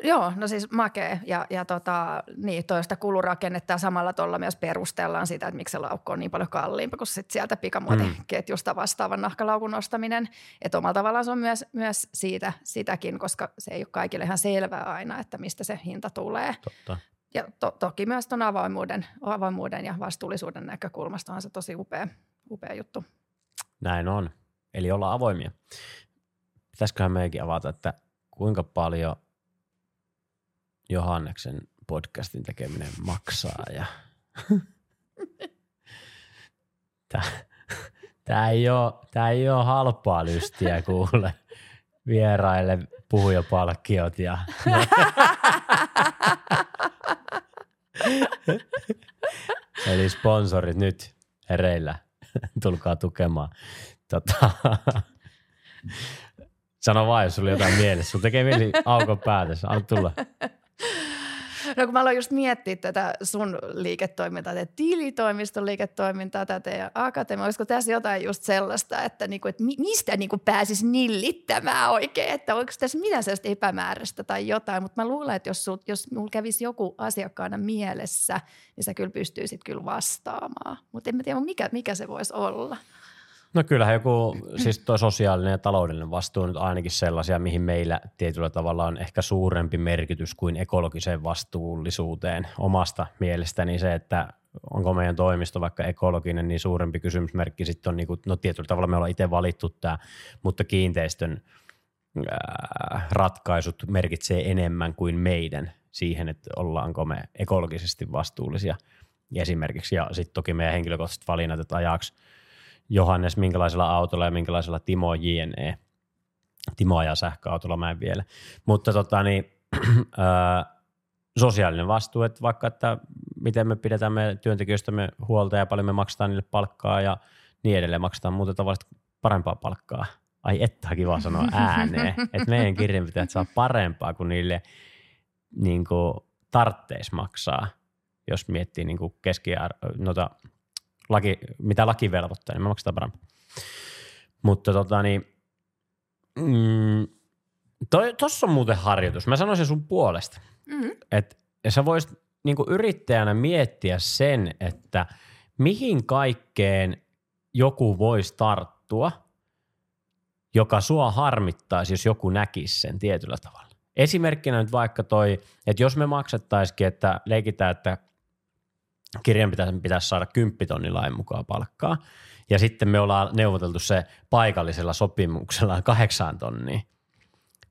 Joo, no siis makee ja, ja tota, niin, toista kulurakennetta ja samalla tuolla myös perustellaan sitä, että miksi se laukku on niin paljon kalliimpi kuin sit sieltä pikamuotiketjusta vastaavan nahkalaukun ostaminen. Että omalla tavallaan se on myös, myös siitä, sitäkin, koska se ei ole kaikille ihan selvää aina, että mistä se hinta tulee. Totta. Ja to, toki myös tuon avoimuuden, avoimuuden ja vastuullisuuden näkökulmasta on se tosi upea, upea juttu. Näin on. Eli olla avoimia. Pitäisiköhän meidänkin avata, että kuinka paljon – Johanneksen podcastin tekeminen maksaa ja tämä, ei ole, ei ole halpaa lystiä kuule vieraille puhujapalkkiot ja Eli sponsorit nyt hereillä, tulkaa tukemaan. Tota, sano vaan, jos sulla jotain mielessä. Sulla tekee mieli aukon päätös. Anna tulla. No kun mä aloin just miettiä tätä sun liiketoimintaa, tätä tilitoimiston liiketoimintaa, tätä teidän akatemia, olisiko tässä jotain just sellaista, että, niinku, että mistä niinku pääsisi nillittämään oikein, että onko tässä mitään sellaista epämääräistä tai jotain, mutta mä luulen, että jos, sut, jos mulla kävisi joku asiakkaana mielessä, niin sä kyllä pystyisit kyllä vastaamaan, mutta en mä tiedä, mikä, mikä se voisi olla. No kyllähän joku, siis tuo sosiaalinen ja taloudellinen vastuu on nyt ainakin sellaisia, mihin meillä tietyllä tavalla on ehkä suurempi merkitys kuin ekologiseen vastuullisuuteen omasta mielestäni se, että onko meidän toimisto vaikka ekologinen, niin suurempi kysymysmerkki sitten on, niin kuin, no tietyllä tavalla me ollaan itse valittu tämä, mutta kiinteistön ratkaisut merkitsee enemmän kuin meidän siihen, että ollaanko me ekologisesti vastuullisia esimerkiksi. Ja sitten toki meidän henkilökohtaiset valinnat, että ajaksi – Johannes, minkälaisella autolla ja minkälaisella Timo JNE. Timo ajaa sähköautolla, mä en vielä. Mutta tota, niin, sosiaalinen vastuu, että vaikka, että miten me pidetään me työntekijöistämme huolta ja paljon me maksetaan niille palkkaa ja niin edelleen, maksetaan muuten tavallista parempaa palkkaa. Ai että kiva sanoa ääneen, että meidän kirjanpitäjät saa parempaa kuin niille niin kuin tartteis maksaa. jos miettii niin kuin keski noita laki, mitä laki velvoittaa, niin me maksetaan paremmin. Mutta tota niin, mm, tuossa on muuten harjoitus. Mä sanoisin sun puolesta, mm-hmm. että sä voisit niin yrittäjänä miettiä sen, että mihin kaikkeen joku voisi tarttua, joka sua harmittaisi, jos joku näkisi sen tietyllä tavalla. Esimerkkinä nyt vaikka toi, että jos me maksettaisikin, että leikitään, että kirjan pitäisi, pitäisi saada kymppitonnilain mukaan palkkaa, ja sitten me ollaan neuvoteltu se paikallisella sopimuksella kahdeksaan tonniin,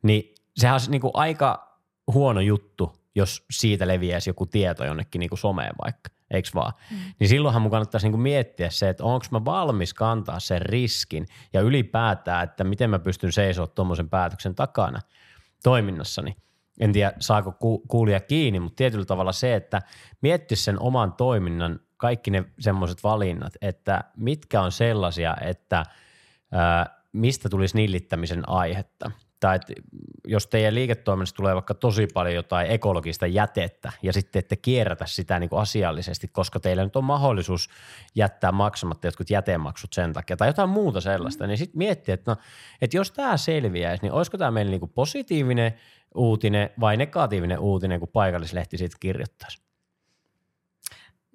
niin sehän olisi niin kuin aika huono juttu, jos siitä leviäisi joku tieto jonnekin niin kuin someen vaikka, eikö vaan? Mm. Niin silloinhan mun kannattaisi niin kuin miettiä se, että onko mä valmis kantaa sen riskin ja ylipäätään, että miten mä pystyn seisoa tuommoisen päätöksen takana toiminnassani. En tiedä, saako ku- kuulia kiinni, mutta tietyllä tavalla se, että mietti sen oman toiminnan kaikki ne semmoiset valinnat, että mitkä on sellaisia, että ää, mistä tulisi nillittämisen aihetta – tai että jos teidän liiketoiminnassa tulee vaikka tosi paljon jotain ekologista jätettä ja sitten ette kierrätä sitä niin kuin asiallisesti, koska teillä nyt on mahdollisuus jättää maksamatta jotkut jätemaksut sen takia tai jotain muuta sellaista, mm. niin sitten miettiä, että, no, että jos tämä selviäisi, niin olisiko tämä meille niin kuin positiivinen uutinen vai negatiivinen uutinen, kun paikallislehti siitä kirjoittaisi?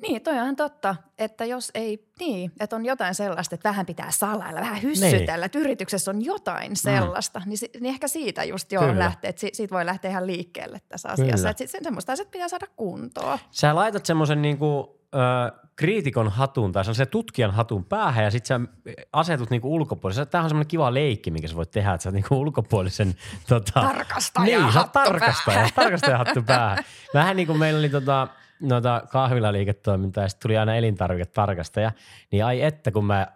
Niin, toi on totta, että jos ei, niin, että on jotain sellaista, että vähän pitää salailla, vähän hyssytellä, niin. että yrityksessä on jotain mm. sellaista, mm. niin, niin ehkä siitä just jo lähtee, että siitä voi lähteä ihan liikkeelle tässä asiassa, että sen semmoista asiat pitää saada kuntoon. Sä laitat semmoisen niinku, äh, kriitikon hatun tai sellaisen tutkijan hatun päähän ja sitten sä asetut niinku ulkopuolisen. Tämä on semmoinen kiva leikki, minkä sä voit tehdä, että sä oot niinku ulkopuolisen tota, tarkastaja niin, hattu tarkastaja, tarkastaja hattu päähän. Vähän niin kuin meillä oli tota, noita kahvilaliiketoimintaa ja sitten tuli aina elintarviketarkastaja, niin ai että kun mä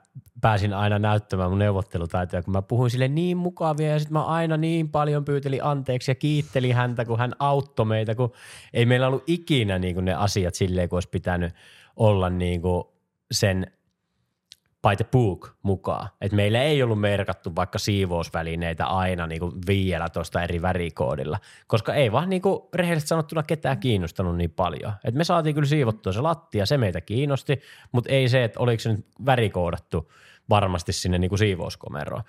pääsin aina näyttämään mun neuvottelutaitoja, kun mä puhuin sille niin mukavia ja sitten mä aina niin paljon pyytelin anteeksi ja kiittelin häntä, kun hän auttoi meitä, kun ei meillä ollut ikinä niin kuin ne asiat silleen, kun olisi pitänyt olla niin kuin sen by the book mukaan. Et meillä ei ollut merkattu vaikka siivousvälineitä aina niin kuin 15 eri värikoodilla, koska ei vaan niin kuin rehellisesti sanottuna ketään kiinnostanut niin paljon. Et me saatiin kyllä siivottua se lattia, se meitä kiinnosti, mutta ei se, että oliko se nyt värikoodattu varmasti sinne niin kuin siivouskomeroon.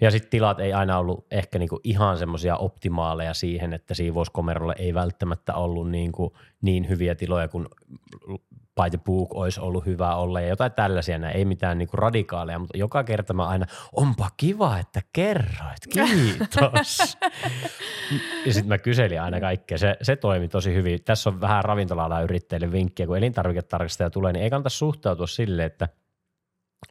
Ja sitten tilat ei aina ollut ehkä niinku ihan semmoisia optimaaleja siihen, että siivouskomerolle ei välttämättä ollut niinku niin hyviä tiloja kuin by the book olisi ollut hyvä olla ja jotain tällaisia, näin. ei mitään niinku radikaaleja, mutta joka kerta mä aina, onpa kiva, että kerroit, kiitos. ja sitten mä kyselin aina kaikkea, se, se toimi tosi hyvin. Tässä on vähän ravintola yrittäjille vinkkiä, kun elintarviketarkastaja tulee, niin ei kannata suhtautua silleen, että –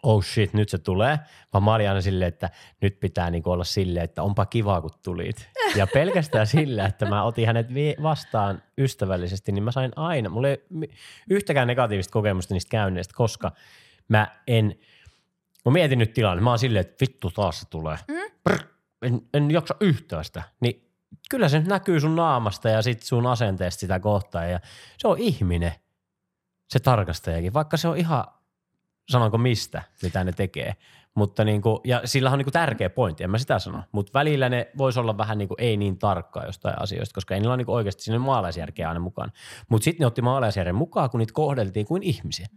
oh shit, nyt se tulee, vaan mä olin aina silleen, että nyt pitää niinku olla silleen, että onpa kiva, kun tulit. Ja pelkästään sillä, että mä otin hänet vastaan ystävällisesti, niin mä sain aina, mulla ei yhtäkään negatiivista kokemusta niistä käynneistä, koska mä en, mä mietin nyt tilanne, mä oon silleen, että vittu taas se tulee. Mm? Brr, en, en jaksa yhtään sitä. Niin kyllä se nyt näkyy sun naamasta ja sit sun asenteesta sitä kohtaan ja se on ihminen, se tarkastajakin, vaikka se on ihan sanonko mistä, mitä ne tekee. Mutta niin kuin, ja sillä on niin kuin tärkeä pointti, en mä sitä sano. Mutta välillä ne voisi olla vähän niin kuin ei niin tarkkaa jostain asioista, koska ei niillä ole niin oikeasti sinne maalaisjärkeä aina mukaan. Mutta sitten ne otti maalaisjärjen mukaan, kun niitä kohdeltiin kuin ihmisiä.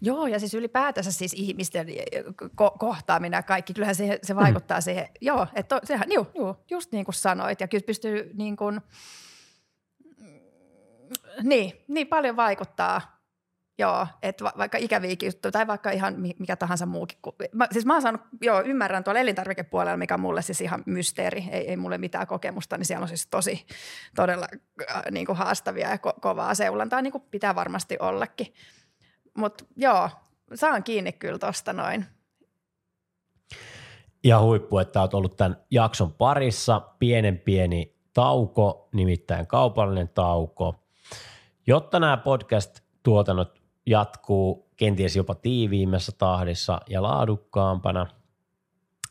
Joo, ja siis ylipäätänsä siis ihmisten ko- kohtaaminen ja kaikki, kyllähän se, se vaikuttaa mm. siihen. Joo, että sehän, juu, juu, just niin kuin sanoit, ja kyllä pystyy niin kuin, niin, niin paljon vaikuttaa Joo, että va- vaikka ikäviäkin juttuja tai vaikka ihan mikä tahansa muukin. Mä, siis mä oon saanut, joo, ymmärrän tuolla elintarvikepuolella, mikä on mulle siis ihan mysteeri, ei, ei mulle mitään kokemusta, niin siellä on siis tosi todella äh, niin kuin haastavia ja ko- kovaa seulantaa, niin kuin pitää varmasti ollakin. Mutta joo, saan kiinni kyllä tosta noin. Ja huippu, että olet ollut tämän jakson parissa. Pienen pieni tauko, nimittäin kaupallinen tauko. Jotta nämä podcast-tuotannot jatkuu kenties jopa tiiviimmässä tahdissa ja laadukkaampana,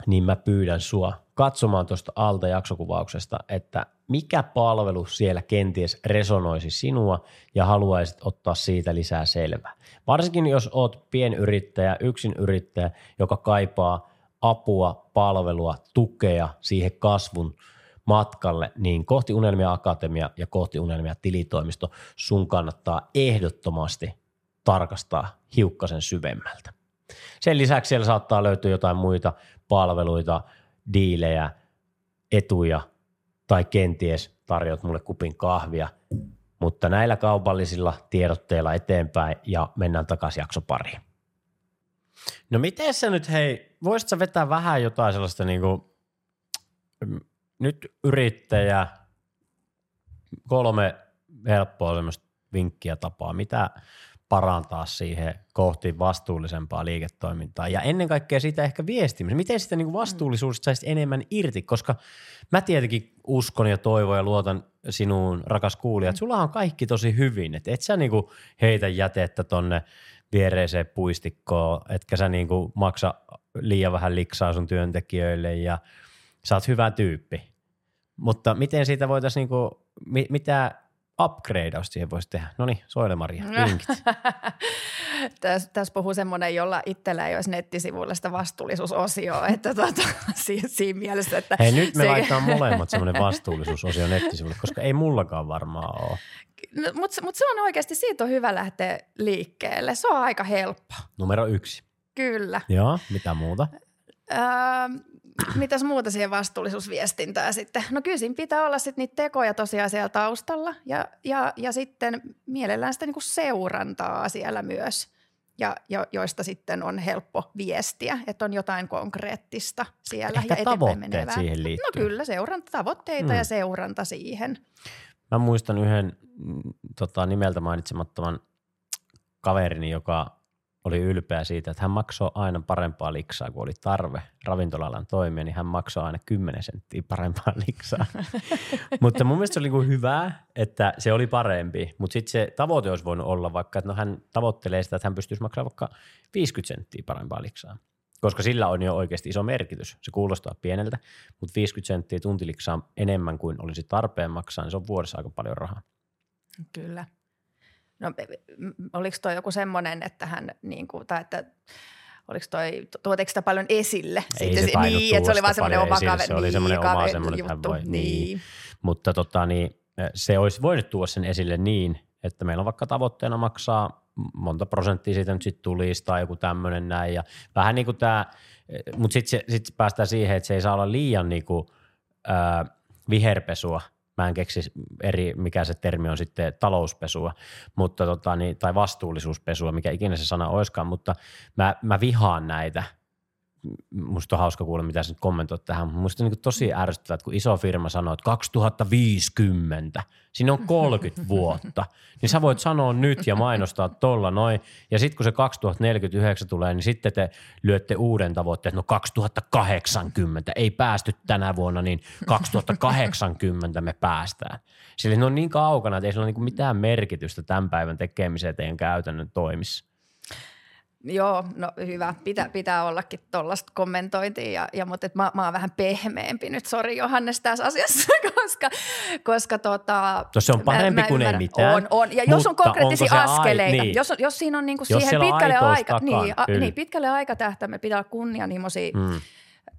niin mä pyydän sua katsomaan tuosta alta jaksokuvauksesta, että mikä palvelu siellä kenties resonoisi sinua ja haluaisit ottaa siitä lisää selvää. Varsinkin jos oot pienyrittäjä, yksin yrittäjä, joka kaipaa apua, palvelua, tukea siihen kasvun matkalle, niin kohti Unelmia Akatemia ja kohti Unelmia tilitoimisto sun kannattaa ehdottomasti tarkastaa hiukkasen syvemmältä. Sen lisäksi siellä saattaa löytyä jotain muita palveluita, diilejä, etuja tai kenties tarjot mulle kupin kahvia, mutta näillä kaupallisilla tiedotteilla eteenpäin ja mennään takaisin jakso pariin. No miten sä nyt, hei, voisit sä vetää vähän jotain sellaista niinku, nyt yrittäjä, kolme helppoa semmoista vinkkiä tapaa, mitä parantaa siihen kohti vastuullisempaa liiketoimintaa. Ja ennen kaikkea siitä ehkä viestimistä. Miten sitä niin vastuullisuudesta saisi enemmän irti, koska mä tietenkin uskon ja toivon ja luotan sinuun, rakas kuulija, että sulla on kaikki tosi hyvin. Että et sä niin heitä jätettä tonne viereiseen puistikkoon, etkä sä niin maksa liian vähän liksaa sun työntekijöille ja sä oot hyvä tyyppi. Mutta miten siitä voitaisiin, niin mitä upgradeausta siihen voisi tehdä? No niin, Soile Maria, vinkit. Tässä täs puhuu semmoinen, jolla itsellä ei olisi nettisivuilla sitä vastuullisuusosioa, että tuota, siinä, siinä mielessä, että... Hei, nyt me se... laitetaan molemmat semmoinen vastuullisuusosio nettisivuille, koska ei mullakaan varmaan ole. No, Mutta mut se on oikeasti, siitä on hyvä lähteä liikkeelle. Se on aika helppo. Numero yksi. Kyllä. Joo, mitä muuta? Öö, mitäs muuta siihen vastuullisuusviestintään sitten? No kyllä siinä pitää olla sitten niitä tekoja tosiaan siellä taustalla ja, ja, ja sitten mielellään sitä niinku seurantaa siellä myös, ja, jo, joista sitten on helppo viestiä, että on jotain konkreettista siellä Ehkä ja eteenpäin menevää. siihen liittyy. No kyllä, seuranta, tavoitteita mm. ja seuranta siihen. Mä muistan yhden mm, tota, nimeltä mainitsemattoman kaverini, joka oli ylpeä siitä, että hän maksoi aina parempaa liksaa, kun oli tarve ravintolalan toimia, niin hän maksoi aina 10 senttiä parempaa liksaa. mutta mun mielestä se oli niin hyvä, että se oli parempi, mutta sitten se tavoite olisi voinut olla vaikka, että no hän tavoittelee sitä, että hän pystyisi maksamaan vaikka 50 senttiä parempaa liksaa. Koska sillä on jo oikeasti iso merkitys. Se kuulostaa pieneltä, mutta 50 senttiä tuntiliksaa enemmän kuin olisi tarpeen maksaa, niin se on vuodessa aika paljon rahaa. Kyllä. No oliko toi joku semmoinen, että hän niin kuin, tai että oliko toi, tuoteeko sitä paljon esille? Ei Sitten, se niin, että se oli vaan semmoinen oma kaveri. Se oli semmoinen niin, oma semmoinen, että hän voi, niin. niin. Mutta tota, niin, se olisi voinut tuoda sen esille niin, että meillä on vaikka tavoitteena maksaa monta prosenttia siitä nyt sitten tulisi tai joku tämmöinen näin. Ja vähän niin kuin tämä, mutta sitten sit päästään siihen, että se ei saa olla liian niin kuin, äh, viherpesua – Mä en keksi eri, mikä se termi on sitten, talouspesua mutta tota, niin, tai vastuullisuuspesua, mikä ikinä se sana olisikaan, mutta mä, mä vihaan näitä – musta on hauska kuulla, mitä sä nyt kommentoit tähän. Musta on niin tosi ärsyttävää, että kun iso firma sanoo, että 2050, siinä on 30 vuotta, niin sä voit sanoa nyt ja mainostaa tolla noin. Ja sitten kun se 2049 tulee, niin sitten te lyötte uuden tavoitteen, että no 2080, ei päästy tänä vuonna, niin 2080 me päästään. Sillä ne on niin kaukana, että ei sillä ole niin mitään merkitystä tämän päivän tekemiseen teidän käytännön toimissa. Joo, no hyvä. Pitää, pitää ollakin tuollaista kommentointia, ja, ja, mutta mä, mä oon vähän pehmeämpi nyt, sori Johannes tässä asiassa, koska, koska tota, no se on parempi mä, kuin ei mitään. On, on. Ja jos on konkreettisia askeleita, ai, niin. jos, jos siinä on niinku siihen pitkälle aika, niin, a, niin, pitkälle me pitää olla kunnianhimoisia mm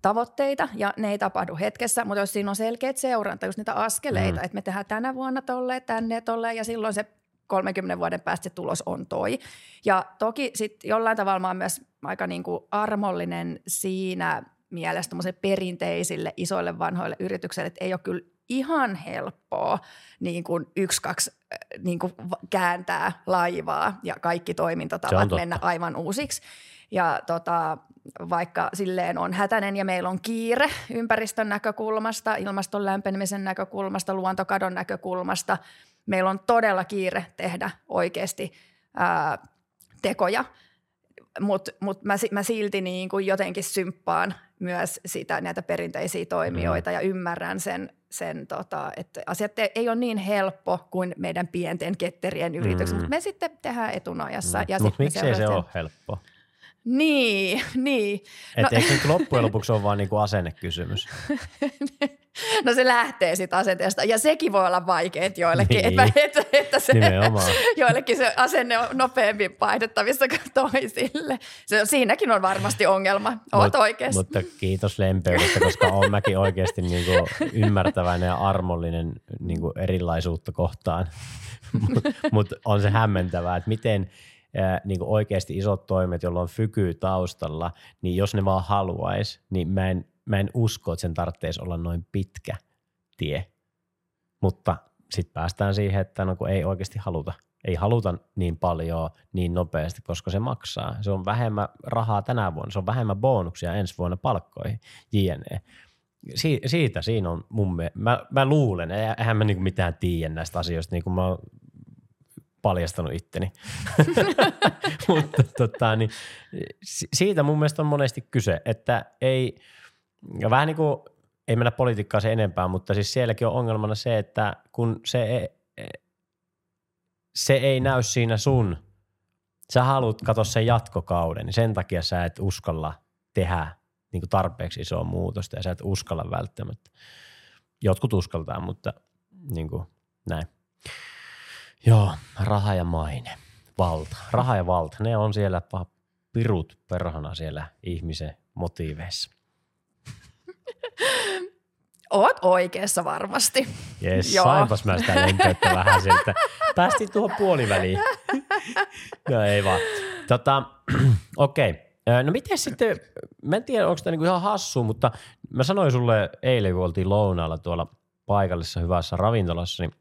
tavoitteita ja ne ei tapahdu hetkessä, mutta jos siinä on selkeät seuranta, just niitä askeleita, mm. että me tehdään tänä vuonna tolleen, tänne tolleen ja silloin se 30 vuoden päästä se tulos on toi. Ja toki sitten jollain tavalla mä oon myös aika niin kuin armollinen siinä mielessä perinteisille isoille vanhoille yrityksille, että ei ole kyllä ihan helppoa niin kuin yksi, kaksi äh, niin kuin kääntää laivaa ja kaikki toimintatavat mennä aivan uusiksi. Ja tota, vaikka silleen on hätäinen ja meillä on kiire ympäristön näkökulmasta, ilmaston lämpenemisen näkökulmasta, luontokadon näkökulmasta – meillä on todella kiire tehdä oikeasti ää, tekoja, mutta mut mä, mä silti niin kuin jotenkin symppaan myös sitä, näitä perinteisiä toimijoita mm. ja ymmärrän sen, sen tota, että asiat ei ole niin helppo kuin meidän pienten ketterien yritykset, mm. mutta me sitten tehdään etunojassa. Mm. Mutta miksei se ole helppo? Niin, niin. Että no. eikö nyt loppujen lopuksi ole vaan niinku asennekysymys? No se lähtee siitä asenteesta ja sekin voi olla vaikeet joillekin, Niin. että, että, että se, Nimenomaan. joillekin se asenne on nopeammin paihdettavissa kuin toisille. Se, siinäkin on varmasti ongelma, oot Mut- oikeassa. Mutta kiitos lempeydestä, koska on mäkin oikeasti niinku ymmärtäväinen ja armollinen niinku erilaisuutta kohtaan. Mutta mut on se hämmentävää, että miten ää, niinku oikeasti isot toimet, joilla on fyky taustalla, niin jos ne vaan haluaisi, niin mä en, mä en usko, että sen tarvitsisi olla noin pitkä tie. Mutta sitten päästään siihen, että no kun ei oikeasti haluta. Ei haluta niin paljon niin nopeasti, koska se maksaa. Se on vähemmän rahaa tänä vuonna, se on vähemmän bonuksia ensi vuonna palkkoihin, jne. Si- siitä siinä on mun mielestä, mä, mä luulen, eihän mä niinku mitään tiedä näistä asioista, niin kuin mä oon paljastanut itteni. Mutta tota, niin, si- siitä mun mielestä on monesti kyse, että ei, ja vähän niin kuin, ei mennä politiikkaan se enempää, mutta siis sielläkin on ongelmana se, että kun se ei, se ei näy siinä sun, sä haluat katsoa sen jatkokauden, niin sen takia sä et uskalla tehdä niin kuin tarpeeksi isoa muutosta ja sä et uskalla välttämättä. Jotkut uskaltaa, mutta niin kuin näin. Joo, raha ja maine, valta. Raha ja valta, ne on siellä pirut perhana siellä ihmisen motiiveissa. Oot oikeassa varmasti. Jes, Joo. sainpas mä sitä lempeyttä vähän sieltä. Päästiin tuohon puoliväliin. no ei vaan. Tota, okei. Okay. No miten sitten, mä en tiedä onko tämä niinku ihan hassu, mutta mä sanoin sulle eilen, kun oltiin lounaalla tuolla paikallisessa hyvässä ravintolassa, niin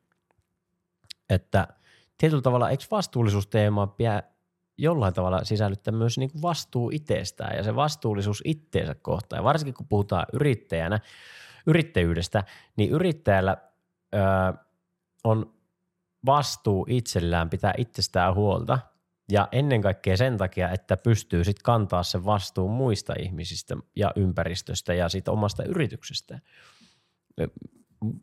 että tietyllä tavalla eikö vastuullisuusteemaa pidä jollain tavalla sisällyttää myös niin kuin vastuu itsestään ja se vastuullisuus itteensä kohtaan. Ja varsinkin kun puhutaan yrittäjänä, yrittäjyydestä, niin yrittäjällä ö, on vastuu itsellään pitää itsestään huolta ja ennen kaikkea sen takia, että pystyy sitten kantaa sen vastuun muista ihmisistä ja ympäristöstä ja siitä omasta yrityksestä.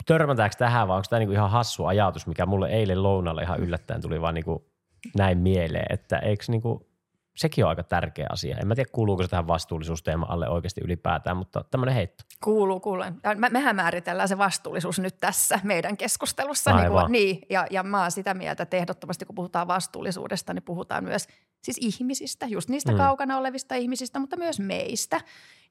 Törmätäänkö tähän vai onko tämä niinku ihan hassu ajatus, mikä mulle eilen lounalle ihan yllättäen tuli vaan niinku näin mieleen, että eikö niinku, sekin on aika tärkeä asia. En mä tiedä, kuuluuko se tähän vastuullisuusteeman alle oikeasti ylipäätään, mutta tämmöinen heitto. Kuuluu, me- mehän määritellään se vastuullisuus nyt tässä meidän keskustelussa. Niin, Aivan. kuin, niin ja, ja mä oon sitä mieltä, että ehdottomasti kun puhutaan vastuullisuudesta, niin puhutaan myös siis ihmisistä, just niistä Mm. kaukana olevista ihmisistä, mutta myös meistä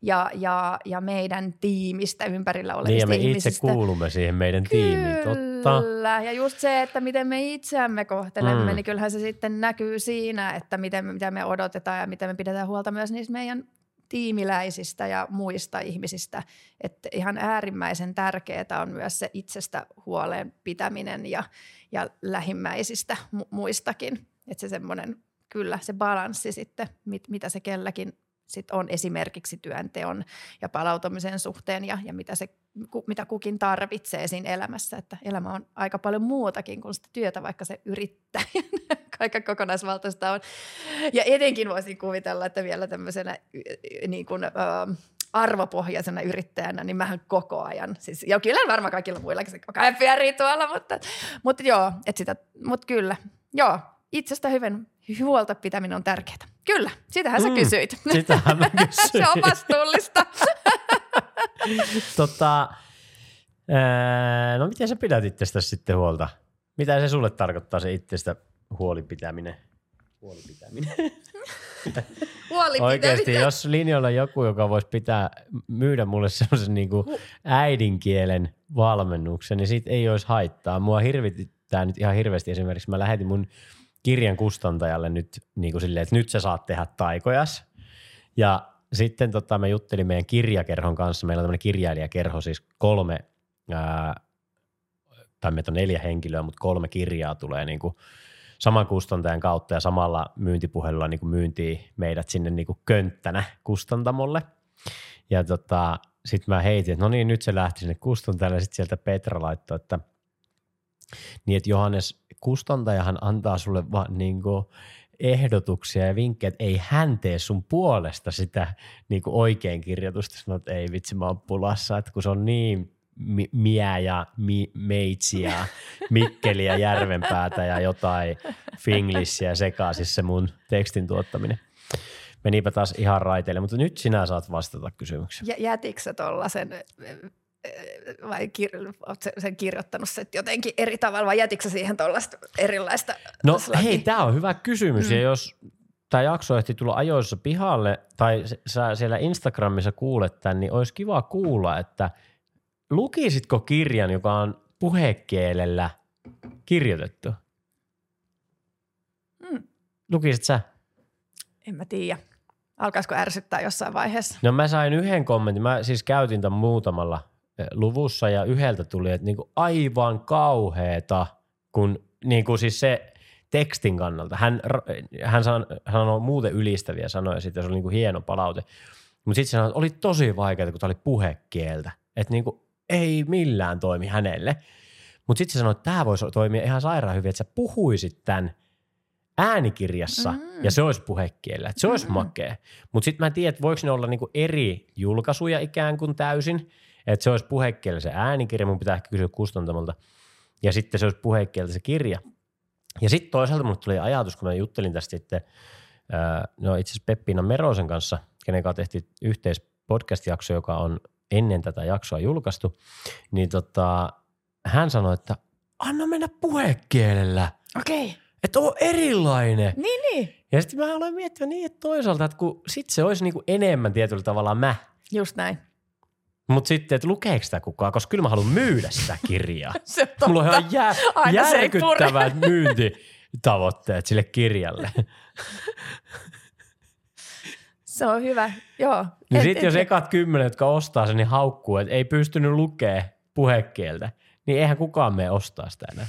ja, ja, ja meidän tiimistä ympärillä olevista Niin ja me itse ihmisistä. kuulumme siihen meidän tiimiin, totta. Kyllä, ja just se, että miten me itseämme kohtelemme, Mm. niin kyllähän se sitten näkyy siinä, että miten, mitä me odotetaan ja miten me pidetään huolta myös niistä meidän tiimiläisistä ja muista ihmisistä. Että ihan äärimmäisen tärkeää on myös se itsestä huoleen pitäminen ja, ja lähimmäisistä mu- muistakin. Että se semmoinen, kyllä se balanssi sitten, mit, mitä se kelläkin sit on esimerkiksi työnteon ja palautumisen suhteen ja, ja mitä, se, ku, mitä kukin tarvitsee siinä elämässä. Että elämä on aika paljon muutakin kuin sitä työtä, vaikka se yrittäjän aika kokonaisvaltaista on. Ja etenkin voisin kuvitella, että vielä tämmöisenä niin kuin, ö, arvopohjaisena yrittäjänä, niin mähän koko ajan, siis, ja kyllä varmaan kaikilla muillakin se koko ajan pyörii tuolla, mutta, mutta joo, että sitä, mutta kyllä, joo, itsestä hyvin huolta pitäminen on tärkeää. Kyllä, sitähän sä Mm, kysyit. Sitähän mä kysyin. se on vastuullista. tota, no miten sä pidät itsestä sitten huolta? Mitä se sulle tarkoittaa se itsestä huolipitäminen? Huolipitäminen. Huoli Oikeasti, pitäminen. jos linjoilla on joku, joka voisi pitää, myydä mulle semmoisen niin äidinkielen valmennuksen, niin siitä ei olisi haittaa. Mua hirvittää nyt ihan hirveästi esimerkiksi. Mä lähetin mun kirjan kustantajalle nyt niin kuin silleen, että nyt sä saat tehdä taikojas. Ja sitten tota, mä juttelin meidän kirjakerhon kanssa. Meillä on tämmöinen kirjailijakerho, siis kolme, ää, tai meitä on neljä henkilöä, mutta kolme kirjaa tulee niin kuin saman kustantajan kautta ja samalla myyntipuhelulla niin kuin meidät sinne niin kuin könttänä kustantamolle. Ja tota, sitten mä heitin, että no niin, nyt se lähti sinne kustantajalle ja sitten sieltä Petra laittoi, että niin, että Johannes, kustantajahan antaa sulle vaan niin kuin ehdotuksia ja vinkkejä, että ei hän tee sun puolesta sitä niin kuin oikein kirjoitusta. Sanoin, että ei vitsi, mä oon pulassa, että kun se on niin mi- miä ja mi- meitsi ja Mikkeli ja Järvenpäätä ja jotain finglissiä sekaisin se mun tekstin tuottaminen. Menipä taas ihan raiteille, mutta nyt sinä saat vastata kysymykseen. Jä- Jätitkö sä tollasen vai kir- oot sen kirjoittanut sen jotenkin eri tavalla vai jätitkö siihen tuollaista erilaista No slagia? hei, tämä on hyvä kysymys. Mm. Ja jos tämä jakso ehti tulla ajoissa pihalle tai sä siellä Instagramissa kuulet tämän, niin olisi kiva kuulla, että lukisitko kirjan, joka on puhekielellä kirjoitettu? Mm. Lukisit sä? En mä tiedä. Alkaisiko ärsyttää jossain vaiheessa? No mä sain yhden kommentin. Mä siis käytin tämän muutamalla luvussa ja yhdeltä tuli, että niinku aivan kauheeta, kun niinku siis se tekstin kannalta. Hän, hän san- sanoi muuten ylistäviä sanoja siitä, se oli niinku hieno palaute. Mutta sitten sanoi, että oli tosi vaikeaa, kun tämä oli puhekieltä. Että niinku ei millään toimi hänelle. Mutta sitten se sanoi, että tämä voisi toimia ihan sairaan hyvin, että sä puhuisit tämän äänikirjassa Mm. ja se olisi puhekielellä. Että se olisi Mm. makea. Mutta sitten mä en tiedä, että voiko ne olla niinku eri julkaisuja ikään kuin täysin. Että se olisi puhekielellä se äänikirja, mun pitää ehkä kysyä kustantamolta. Ja sitten se olisi puhekieltä se kirja. Ja sitten toisaalta mulle tuli ajatus, kun mä juttelin tästä sitten, ää, no itse asiassa Peppiina Merosen kanssa, kenen kanssa tehtiin yhteispodcast-jakso, joka on ennen tätä jaksoa julkaistu, niin tota, hän sanoi, että anna mennä puhekielellä, Okei. Okay. että on erilainen. Niin, niin. Ja sitten mä aloin miettiä niin, että toisaalta, että kun sit se olisi niinku enemmän tietyllä tavalla mä, Just näin. Mutta sitten, että lukeeko sitä kukaan, koska kyllä mä haluan myydä sitä kirjaa. Se on totta. Mulla on ihan jää, järkyttävät myyntitavoitteet sille kirjalle. Se on hyvä, joo. Niin sitten jos ekat kymmenen, jotka ostaa sen, niin haukkuu, että ei pystynyt lukea puhekieltä, niin eihän kukaan mene ostaa sitä enää.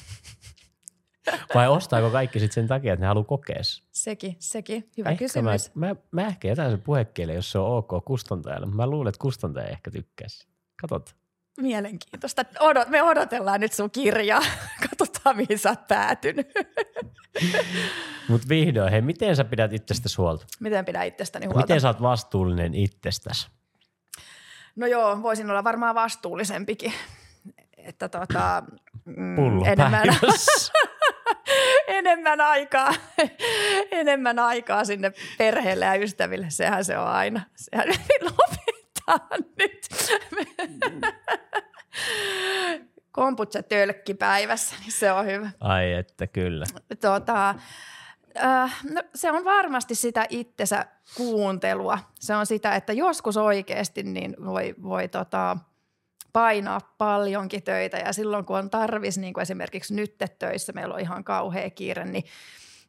Vai ostaako kaikki sitten sen takia, että ne haluaa kokea? Sekin, sekin. Hyvä Ehkä kysymys. Mä, mä, mä, ehkä jätän sen puhekielen, jos se on ok kustantajalle. Mä luulen, että kustantaja ehkä tykkäisi. Katsotaan. Mielenkiintoista. Odot, me odotellaan nyt sun kirjaa. Katsotaan, mihin sä oot päätynyt. Mutta vihdoin, hei, miten sä pidät itsestäsi huolta? Miten pidä itsestäni huolta? Miten sä oot vastuullinen itsestäsi? No joo, voisin olla varmaan vastuullisempikin. Että tota, mm, Pullo enemmän. enemmän, aikaa, enemmän aikaa sinne perheelle ja ystäville. Sehän se on aina. Sehän lopetetaan nyt. Komputsa tölkki päivässä, niin se on hyvä. Ai että kyllä. Tota, äh, no, se on varmasti sitä itsensä kuuntelua. Se on sitä, että joskus oikeasti niin voi, voi tota, painaa paljonkin töitä ja silloin kun on tarvis, niin kuin esimerkiksi nyt töissä, meillä on ihan kauhea kiire, niin,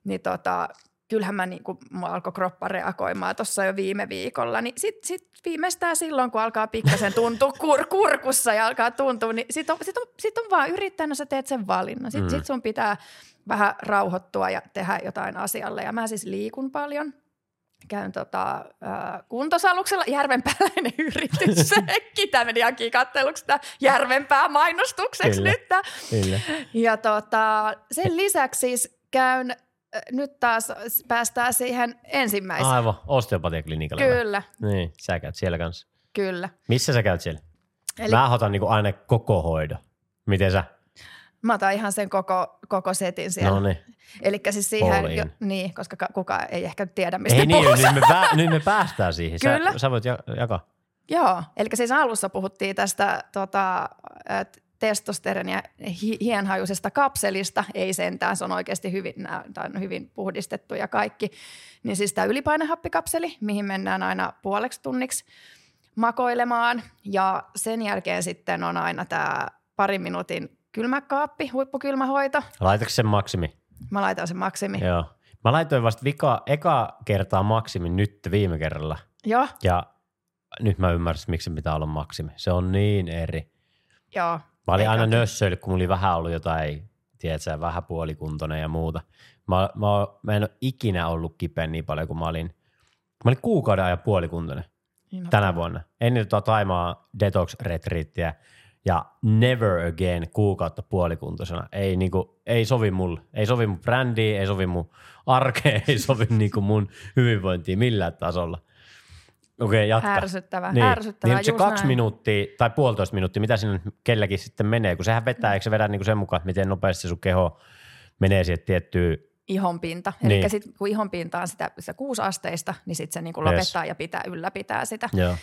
niin tota, kyllähän mä niin kuin, mua alkoi kroppa reagoimaan tuossa jo viime viikolla, niin sitten sit viimeistään silloin, kun alkaa pikkasen tuntua kur, kurkussa ja alkaa tuntua, niin sitten on, sit on, sit on vaan yrittänyt, sä teet sen valinnan. Sitten Mm. sit sun pitää vähän rauhoittua ja tehdä jotain asialle. Ja mä siis liikun paljon. Käyn tota, äh, kuntosaluksella, järvenpääläinen yritys. Tämä meni ihan katteluksi järvenpää mainostukseksi Kyllä. nyt. Kyllä. Ja tota, sen lisäksi siis käyn, äh, nyt taas päästään siihen ensimmäiseen. Aivan, osteopatiaklinikalle. vai? Kyllä, Niin, sä käyt siellä kanssa. kyllä. Missä sä käyt siellä? Eli Eli... Mä otan niinku aina koko hoidon. Miten sä? Mä otan ihan sen koko, koko setin siellä. No niin. Eli siis siihen, jo, niin, koska ka- kukaan ei ehkä tiedä, mistä Ei niin, puhutaan. nyt me, pää, nyt me päästään siihen. Sä, Kyllä. sä voit ja- jakaa. Joo, eli siis alussa puhuttiin tästä tota, testosteronia hi- hienhajuisesta kapselista, ei sentään, se on oikeasti hyvin, nää- tää on hyvin puhdistettu ja kaikki. Niin siis tämä ylipainehappikapseli, mihin mennään aina puoleksi tunniksi makoilemaan ja sen jälkeen sitten on aina tämä parin minuutin kylmäkaappi, huippukylmähoito. Laitatko sen maksimi? Mä laitan sen maksimi. Joo. Mä laitoin vasta vika, eka kertaa maksimin nyt viime kerralla. Joo, Ja nyt mä ymmärsin, miksi se pitää olla maksimi. Se on niin eri. joo. Mä olin aina nössöillyt, kun mulla oli vähän ollut jotain, tiedätkö, vähän puolikuntoinen ja muuta. Mä, mä, mä en ole ikinä ollut kipeä niin paljon kuin mä olin. Mä olin kuukauden ajan puolikuntoinen Niin, tänä vuonna. Ennen tuota Taimaa detox retriittiä ja never again kuukautta puolikuntoisena. Ei, niinku, ei sovi mulle. Ei sovi mun brändiin, ei sovi mun arkeen, ei sovi niinku mun hyvinvointiin millään tasolla. Okei, okay, jatka. Ärsyttävää, Niin, ärsyttävää, niin se kaksi näin. minuuttia tai puolitoista minuuttia, mitä sinne kelläkin sitten menee, kun sehän vetää, eikö se vedä niinku sen mukaan, että miten nopeasti sun keho menee siihen tiettyyn, ihonpinta. Niin. Eli sitten kun ihonpinta on sitä, sitä kuusi asteista, niin sitten se niinku Yes. lopettaa ja pitää ylläpitää sitä. joo.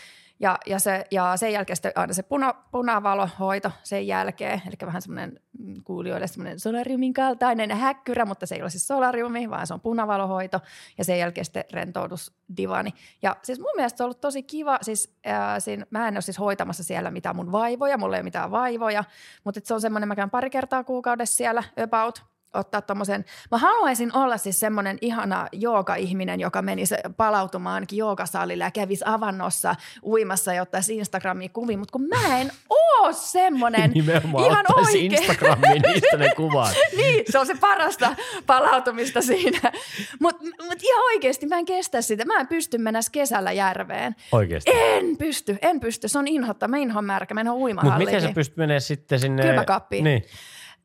Ja, ja, se, ja sen jälkeen sitten aina se puna, punavalohoito sen jälkeen, eli vähän semmoinen mm, kuulijoille semmoinen solariumin kaltainen häkkyrä, mutta se ei ole siis solariumi, vaan se on punavalohoito. Ja sen jälkeen sitten rentoudusdivani. Ja siis mun mielestä se on ollut tosi kiva, siis ää, siinä, mä en ole siis hoitamassa siellä mitään mun vaivoja, mulla ei ole mitään vaivoja, mutta se on semmoinen, mä käyn pari kertaa kuukaudessa siellä about – ottaa tommosen, mä haluaisin olla siis semmoinen ihana jooga-ihminen, joka menisi palautumaan ainakin joogasalille ja kävisi avannossa uimassa ja ottaisi Instagramiin kuvia, mutta kun mä en oo semmoinen Nimenomaan ihan oikein. Instagramiin niistä ne kuvat. niin, se on se parasta palautumista siinä. Mutta mut ihan oikeasti mä en kestä sitä. Mä en pysty mennä kesällä järveen. Oikeasti. En pysty, en pysty. Se on inhotta. Mä inhoan märkä. Mä en ole Mutta uimahalliin. miten sä pystyt menemään sitten sinne? Kylmäkaappiin. Niin.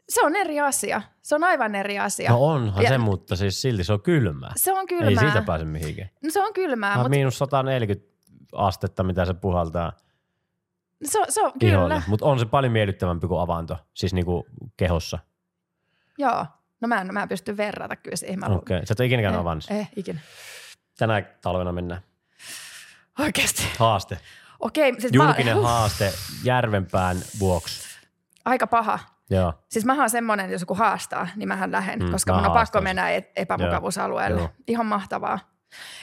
Se on eri asia. Se on aivan eri asia. No onhan Ja- se, mutta siis silti se on kylmää. Se on kylmää. Ei siitä pääse mihinkään. No se on kylmää, Mutta... mutta Miinus 140 astetta, mitä se puhaltaa se, se on iholle. kyllä. Mutta on se paljon miellyttävämpi kuin avanto, siis niinku kehossa. Joo. No mä en, mä en pysty verrata kyllä siihen. Okei, okay. sä et ole ikinä käynyt eh, avannassa. eh, ikinä. Tänä talvena mennään. Oikeasti. Haaste. Okei, siis Julkinen mä, haaste Järvenpään vuoksi. aika paha. Joo. Siis mä oon semmoinen, jos joku haastaa, niin mähän lähden, Mm, koska mä mun on pakko mennä et- epämukavuusalueelle. Joo. Ihan mahtavaa.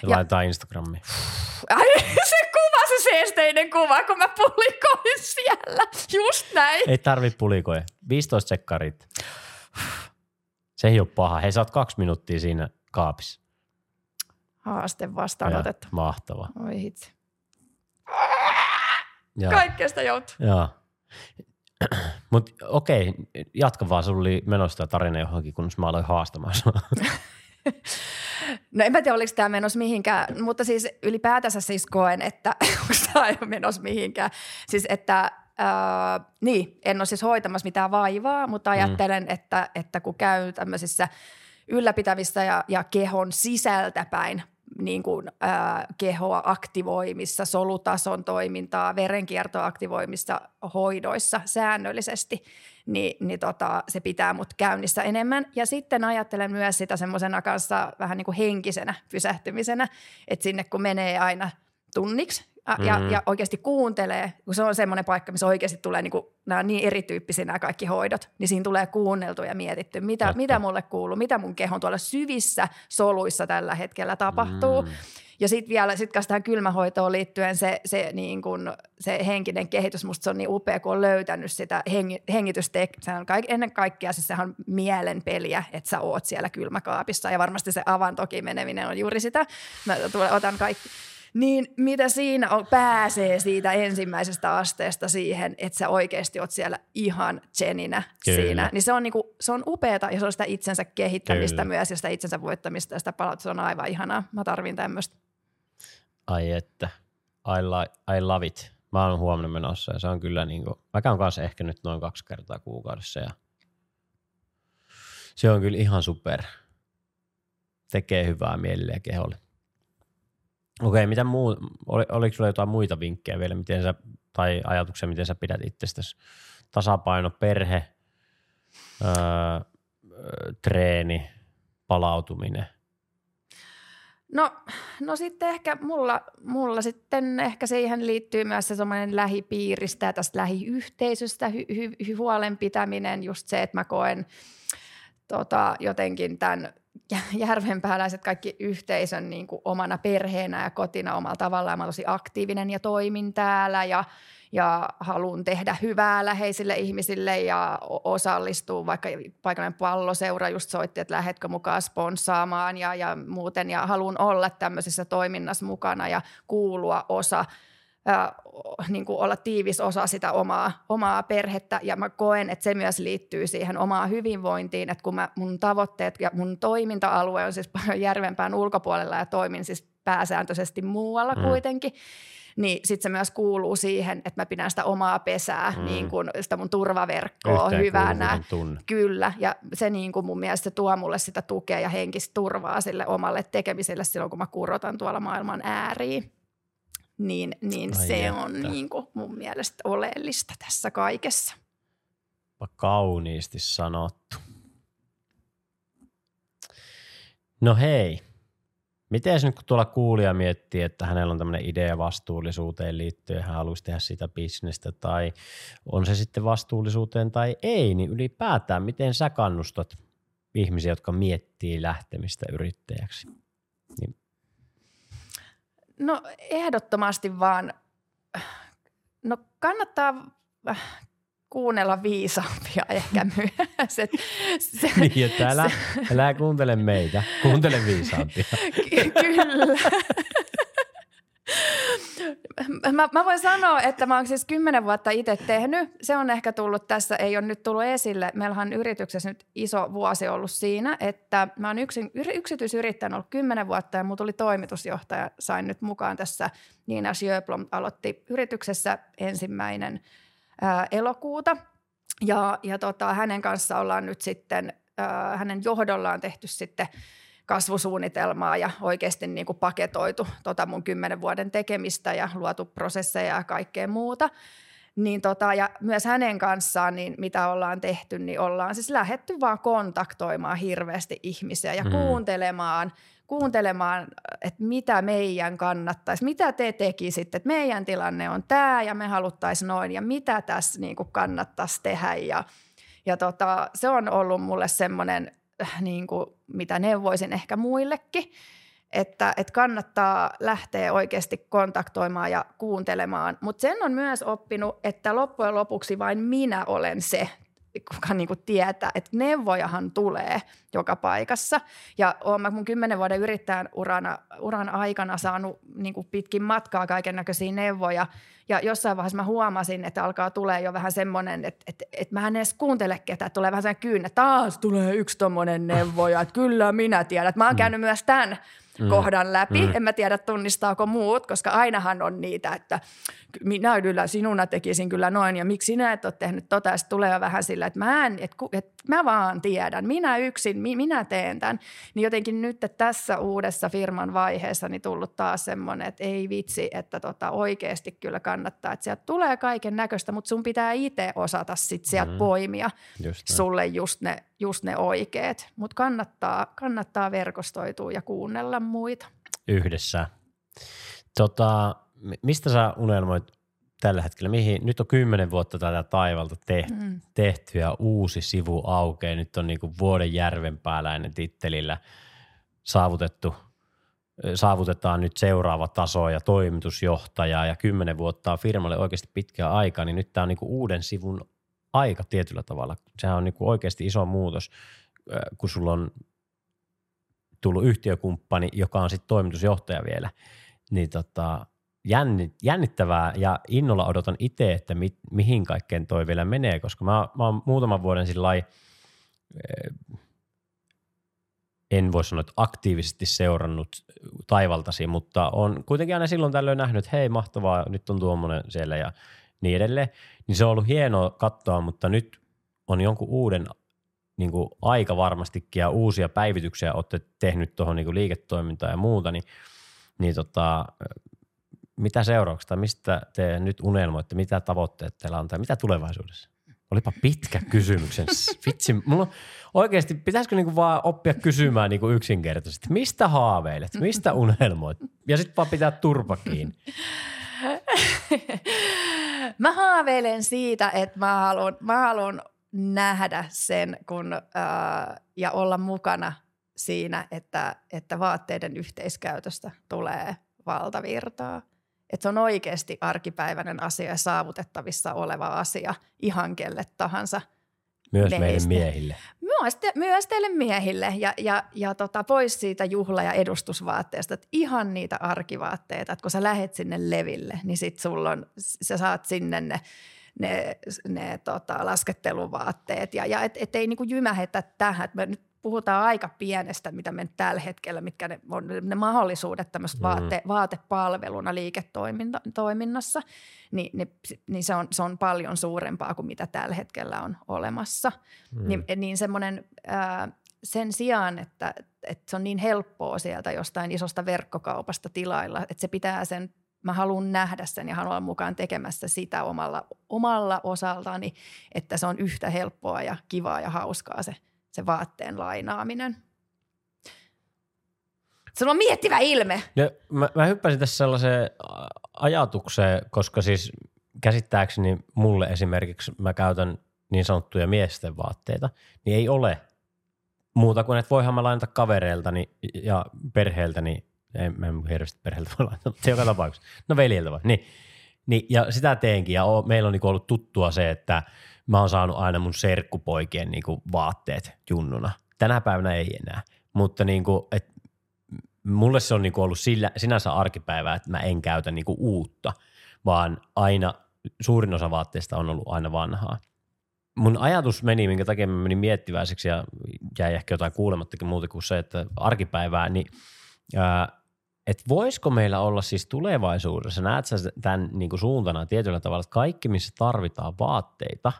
Ja Ja- laitetaan Instagramiin. Ai, se kuva, se seesteinen kuva, kun mä pulikoin siellä. Just näin. Ei tarvi pulikoja. 15 sekkarit. Se ei ole paha. Hei, sä oot kaksi minuuttia siinä kaapissa. Haaste vastaanotettu. Ja, mahtava. Oi hitsi. Ja, Kaikkesta joutuu. Joo. Mutta okei, jatka vaan. Sulla oli menossa tämä tarina johonkin, kun mä aloin haastamaan sua. No en mä tiedä, oliko tämä menossa mihinkään, mutta siis ylipäätänsä siis koen, että onko tämä menossa mihinkään. Siis että ää, niin, en ole siis hoitamassa mitään vaivaa, mutta ajattelen, mm. että, että kun käy tämmöisissä ylläpitävissä ja, ja kehon sisältäpäin niin kuin, ää, kehoa aktivoimissa, solutason toimintaa, verenkiertoa aktivoimissa hoidoissa säännöllisesti, niin, niin tota, se pitää mut käynnissä enemmän. Ja sitten ajattelen myös sitä semmoisena kanssa vähän niin kuin henkisenä pysähtymisenä, että sinne kun menee aina tunniksi ja, mm. ja, ja oikeasti kuuntelee, kun se on semmoinen paikka, missä oikeasti tulee niin kuin, nämä on niin erityyppisiä nämä kaikki hoidot, niin siinä tulee kuunneltu ja mietitty, mitä, Totta. mitä mulle kuuluu, mitä mun kehon tuolla syvissä soluissa tällä hetkellä tapahtuu. Mm. Ja sitten vielä sit tähän kylmähoitoon liittyen se, se, niin kun, se henkinen kehitys, musta se on niin upea, kun on löytänyt sitä hengi, hengitystä. Sehän on kaik, ennen kaikkea siis sehän on mielen peliä, että sä oot siellä kylmäkaapissa ja varmasti se avantoki meneminen on juuri sitä. Mä tulen, otan kaikki. Niin mitä siinä on, pääsee siitä ensimmäisestä asteesta siihen, että sä oikeasti oot siellä ihan cheninä Kyllä. siinä, niin se on, niinku, se on upeata ja se on sitä itsensä kehittämistä Kyllä. myös ja sitä itsensä voittamista ja sitä palautusta. Se on aivan ihanaa. Mä tarvin tämmöistä. Ai että, I, li- I love it. Mä oon huomenna menossa ja se on kyllä niinku, mä käyn kanssa ehkä nyt noin kaksi kertaa kuukaudessa ja se on kyllä ihan super. Tekee hyvää mielelle ja keholle. Okei, mitä muu, oli, oliko sulla jotain muita vinkkejä vielä, miten sä, tai ajatuksia, miten sä pidät itsestäsi? Tasapaino, perhe, öö, treeni, palautuminen. No, no sitten ehkä mulla, mulla sitten ehkä siihen liittyy myös se semmoinen lähipiiristä ja tästä lähiyhteisöstä hy, hy, hy, huolen pitäminen, just se, että mä koen tota, jotenkin tämän järvenpääläiset kaikki yhteisön niin kuin omana perheenä ja kotina omalla tavallaan. Mä tosi aktiivinen ja toimin täällä ja, ja haluan tehdä hyvää läheisille ihmisille ja osallistua, vaikka paikallinen palloseura just soitti, että lähetkö mukaan sponssaamaan ja, ja muuten ja haluan olla tämmöisessä toiminnassa mukana ja kuulua osa ää, niin kuin olla tiivis osa sitä omaa, omaa perhettä ja mä koen, että se myös liittyy siihen omaan hyvinvointiin, että kun mä, mun tavoitteet ja mun toiminta-alue on siis paljon järvenpään ulkopuolella ja toimin siis pääsääntöisesti muualla Mm. kuitenkin, niin sitten se myös kuuluu siihen, että mä pidän sitä omaa pesää, Mm. niin kuin sitä mun turvaverkkoa hyvänä. Yhteenkuuluvuuden tunne. Kyllä, ja se niin kuin mun mielestä tuo mulle sitä tukea ja henkistä turvaa sille omalle tekemiselle silloin, kun mä kurotan tuolla maailman ääriin. Niin, niin Ai se että. on niin kuin mun mielestä oleellista tässä kaikessa. Kauniisti sanottu. No hei, Miten nyt kun tuolla kuulija miettii, että hänellä on tämmöinen idea vastuullisuuteen liittyen, hän haluaisi tehdä sitä bisnestä tai on se sitten vastuullisuuteen tai ei, niin ylipäätään miten sä kannustat ihmisiä, jotka miettii lähtemistä yrittäjäksi? No ehdottomasti vaan, no kannattaa kuunnella viisaampia ehkä myös. Et se, niin, että älä, se, älä kuuntele meitä, kuuntele viisaampia. Kyllä. Mä, mä voin sanoa, että mä oon siis kymmenen vuotta itse tehnyt. Se on ehkä tullut tässä, ei ole nyt tullut esille. Meillä on yrityksessä nyt iso vuosi ollut siinä, että mä oon yksin, yksityisyrittäjä ollut kymmenen vuotta ja mulla tuli toimitusjohtaja. Sain nyt mukaan tässä. Niina Sjöblom aloitti yrityksessä ensimmäinen – ää, elokuuta. Ja, ja tota, hänen kanssa ollaan nyt sitten, ää, hänen johdollaan tehty sitten kasvusuunnitelmaa ja oikeasti niin kuin paketoitu tota mun kymmenen vuoden tekemistä ja luotu prosesseja ja kaikkea muuta. Niin tota, ja myös hänen kanssaan, niin mitä ollaan tehty, niin ollaan siis lähetty vaan kontaktoimaan hirveästi ihmisiä ja mm. kuuntelemaan – kuuntelemaan, että mitä meidän kannattaisi, mitä te tekisitte, että meidän tilanne on tämä ja me haluttaisiin noin ja mitä tässä niin kuin kannattaisi tehdä ja, ja tota, se on ollut mulle semmoinen, niin kuin, mitä neuvoisin ehkä muillekin, että, että kannattaa lähteä oikeasti kontaktoimaan ja kuuntelemaan. Mutta sen on myös oppinut, että loppujen lopuksi vain minä olen se kuka niin kuin tietää, että neuvojahan tulee joka paikassa. Ja olen mä mun kymmenen vuoden yrittäjän urana, uran aikana saanut niin kuin pitkin matkaa kaiken näköisiä neuvoja. Ja jossain vaiheessa mä huomasin, että alkaa tulee jo vähän semmoinen, että, että, että mä en edes kuuntele ketään. Tulee vähän sellainen kyynä, että taas tulee yksi tommonen neuvo ja että kyllä minä tiedän. Että mä oon mm. käynyt myös tämän mm. kohdan läpi. Mm. En mä tiedä tunnistaako muut, koska ainahan on niitä, että minä kyllä sinuna tekisin kyllä noin ja miksi sinä et ole tehnyt tota. Ja tulee vähän sillä, että mä, en, että, että mä vaan tiedän, minä yksin, minä teen tämän. Niin jotenkin nyt että tässä uudessa firman vaiheessa niin tullut taas semmoinen, että ei vitsi, että tota oikeasti kyllä kannattaa. Että sieltä tulee kaiken näköistä, mutta sun pitää itse osata sit sieltä mm. poimia just sulle just ne, just ne oikeat. Mutta kannattaa, kannattaa verkostoitua ja kuunnella muita. Yhdessä. Tota, mistä sä unelmoit tällä hetkellä? Mihin, nyt on kymmenen vuotta tätä taivalta tehty, mm. tehty ja uusi sivu aukeaa. Nyt on niinku vuoden järvenpääläinen tittelillä saavutettu, saavutetaan nyt seuraava taso ja toimitusjohtaja ja kymmenen vuotta on firmalle oikeasti pitkä aika, niin nyt tämä on niinku uuden sivun aika tietyllä tavalla. Sehän on niinku oikeasti iso muutos, kun sulla on tullut yhtiökumppani, joka on sitten toimitusjohtaja vielä, niin tota, jännit, jännittävää ja innolla odotan itse, että mi, mihin kaikkeen toi vielä menee, koska mä, mä oon muutaman vuoden sillä en voi sanoa, että aktiivisesti seurannut taivaltasi, mutta on kuitenkin aina silloin tällöin nähnyt, että hei mahtavaa, nyt on tuommoinen siellä ja niin edelleen. Niin se on ollut hienoa katsoa, mutta nyt on jonkun uuden niin kuin aika varmastikin ja uusia päivityksiä olette tehnyt tuohon niin liiketoimintaan ja muuta, niin, niin tota, mitä seurauksia tai mistä te nyt unelmoitte, mitä tavoitteet teillä on tai mitä tulevaisuudessa? Olipa pitkä kysymyksen. Vitsi, mulla oikeasti pitäisikö niinku vaan oppia kysymään niinku yksinkertaisesti. Mistä haaveilet? Mistä unelmoit? Ja sitten vaan pitää turpa kiinni. mä haaveilen siitä, että mä haluan, mä haluan nähdä sen kun, ää, ja olla mukana siinä, että, että vaatteiden yhteiskäytöstä tulee valtavirtaa – että se on oikeasti arkipäiväinen asia ja saavutettavissa oleva asia ihan kelle tahansa. Myös meidän miehille. Myös, te, myös teille miehille ja, ja, ja tota, pois siitä juhla- ja edustusvaatteesta. Että ihan niitä arkivaatteita, että kun sä lähet sinne leville, niin sit sulla on, sä saat sinne ne ne, ne tota, lasketteluvaatteet ja, ja et, et ei niinku jymähetä tähän. Me nyt puhutaan aika pienestä, mitä me tällä hetkellä, mitkä ne on ne mahdollisuudet tämmöistä mm. vaate, vaatepalveluna liiketoiminnassa, niin, niin, niin se, on, se on paljon suurempaa kuin mitä tällä hetkellä on olemassa. Mm. Niin, niin semmoinen sen sijaan, että, että se on niin helppoa sieltä jostain isosta verkkokaupasta tilailla, että se pitää sen mä haluan nähdä sen ja haluan olla mukaan tekemässä sitä omalla, omalla osaltani, että se on yhtä helppoa ja kivaa ja hauskaa se – se vaatteen lainaaminen. Sulla on miettivä ilme. No, mä, mä hyppäsin tässä sellaiseen ajatukseen, koska siis käsittääkseni mulle esimerkiksi mä käytän niin sanottuja miesten vaatteita, niin ei ole muuta kuin, että voihan mä lainata kavereiltani ja perheeltäni, ei mä en hirveästi perheeltä voi lainata, mutta joka tapauksessa, no veljeltä vai, niin, niin, ja sitä teenkin ja o, meillä on niin ollut tuttua se, että mä oon saanut aina mun serkkupoikien niin vaatteet junnuna. Tänä päivänä ei enää, mutta niin kuin, et mulle se on niin ollut sillä, sinänsä arkipäivää, että mä en käytä niin uutta, vaan aina suurin osa vaatteista on ollut aina vanhaa mun ajatus meni, minkä takia mä menin miettiväiseksi ja jäi ehkä jotain kuulemattakin muuta kuin se, että arkipäivää, niin että voisiko meillä olla siis tulevaisuudessa, näet sä tämän niin kuin suuntana tietyllä tavalla, että kaikki missä tarvitaan vaatteita,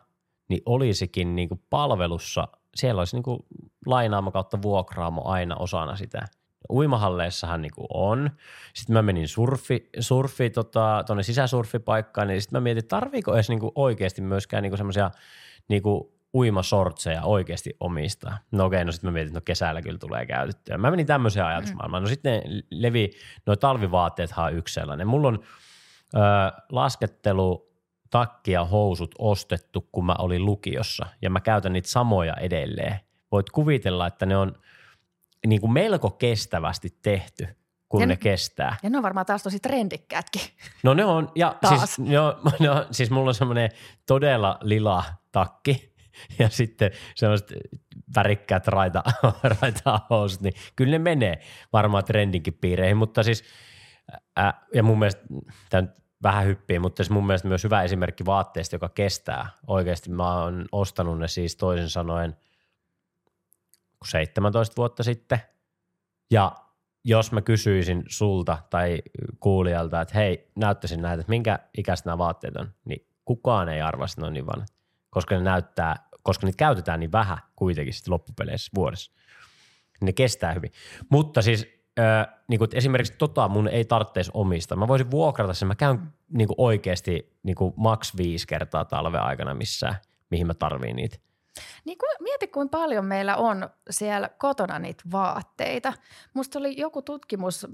niin olisikin niin kuin palvelussa, siellä olisi niin kuin lainaamo kautta vuokraamo aina osana sitä. Uimahalleissahan niin kuin on. Sitten mä menin surfi, surfi tota, tuonne sisäsurfipaikkaan, niin sitten mä mietin, tarviiko edes niin kuin oikeasti myöskään niin semmoisia – niinku uimasortseja oikeasti omistaa. No okei, no sitten mä mietin, että no kesällä kyllä tulee käytettyä. Mä menin tämmöiseen ajatusmaailmaan. No sitten levi, no talvivaatteethan on yksi sellainen. Mulla on ö, laskettelu, takki ja housut ostettu, kun mä olin lukiossa ja mä käytän niitä samoja edelleen. Voit kuvitella, että ne on niin kuin melko kestävästi tehty – kun ja ne, ne kestää. Ja ne on varmaan taas tosi trendikkäätkin. No ne on, ja taas. Siis, jo, no, siis mulla on semmoinen todella lila takki ja sitten sellaiset värikkäät raita, raita housut, niin kyllä ne menee varmaan trendinkin piireihin, mutta siis ää, ja mun mielestä tämä vähän hyppii, mutta siis mun mielestä myös hyvä esimerkki vaatteesta, joka kestää. Oikeasti mä oon ostanut ne siis toisin sanoen 17 vuotta sitten ja jos mä kysyisin sulta tai kuulijalta, että hei, näyttäisin näitä, että minkä ikäistä nämä vaatteet on, niin kukaan ei arvaa, että ne on niin vanhat, koska ne näyttää, koska niitä käytetään niin vähän kuitenkin sitten loppupeleissä vuodessa. Ne kestää hyvin. Mutta siis äh, niin kuin, esimerkiksi tota mun ei tarvitsisi omista. Mä voisin vuokrata sen. Mä käyn niin kuin oikeasti niin kuin maks viisi kertaa talven aikana missään, mihin mä tarviin niitä. Niin kuin, mieti, kuinka paljon meillä on siellä kotona niitä vaatteita. Musta oli joku tutkimus,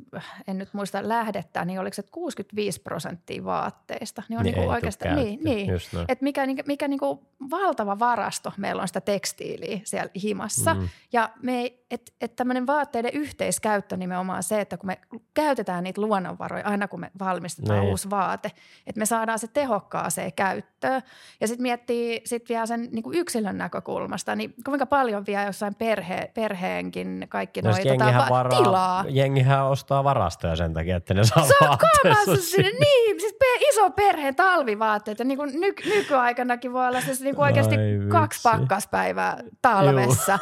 en nyt muista lähdettä, niin oliko se 65 prosenttia vaatteista. Niin on niin niin oikeastaan, niin, niin että mikä, mikä niin kuin valtava varasto meillä on sitä tekstiiliä siellä himassa. Mm. Ja me, että et tämmöinen vaatteiden yhteiskäyttö nimenomaan se, että kun me käytetään niitä luonnonvaroja aina kun me valmistetaan niin. uusi vaate, että me saadaan se tehokkaaseen käyttöön. Ja sitten miettii sit vielä sen niin kuin yksilön näkökulmasta, niin kuinka paljon vielä jossain perhe, perheenkin kaikki no, noita tota, varaa, tilaa. Jengihän ostaa varastoja sen takia, että ne saa vaatteessa sinne. Niin, siis pe- iso perheen talvivaatteet ja niin kuin nyky- nykyaikanakin voi olla siis niin kuin oikeasti kaksi pakkaspäivää talvessa.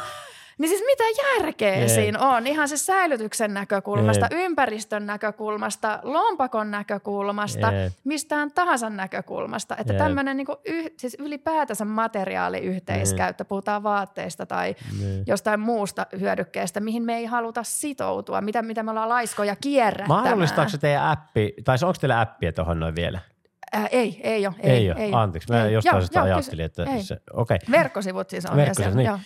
Niin siis mitä järkeä Jee. siinä on? Ihan se säilytyksen näkökulmasta, Jee. ympäristön näkökulmasta, lompakon näkökulmasta, Jee. mistään tahansa näkökulmasta. Että tämmöinen niinku yh, siis ylipäätänsä materiaaliyhteiskäyttö, puhutaan vaatteista tai Jee. jostain muusta hyödykkeestä, mihin me ei haluta sitoutua, mitä, mitä me ollaan laiskoja kierrättämään. Mahdollistaako se teidän appi, tai onko teillä appia tuohon noin vielä? Äh, ei, ei ole. Ei, ei ole, ei anteeksi. Mä ei. jostain joo, sitä joo, ajattelin, että se, okei. Okay. Verkkosivut siis on. Verkkosivut, niin. Joo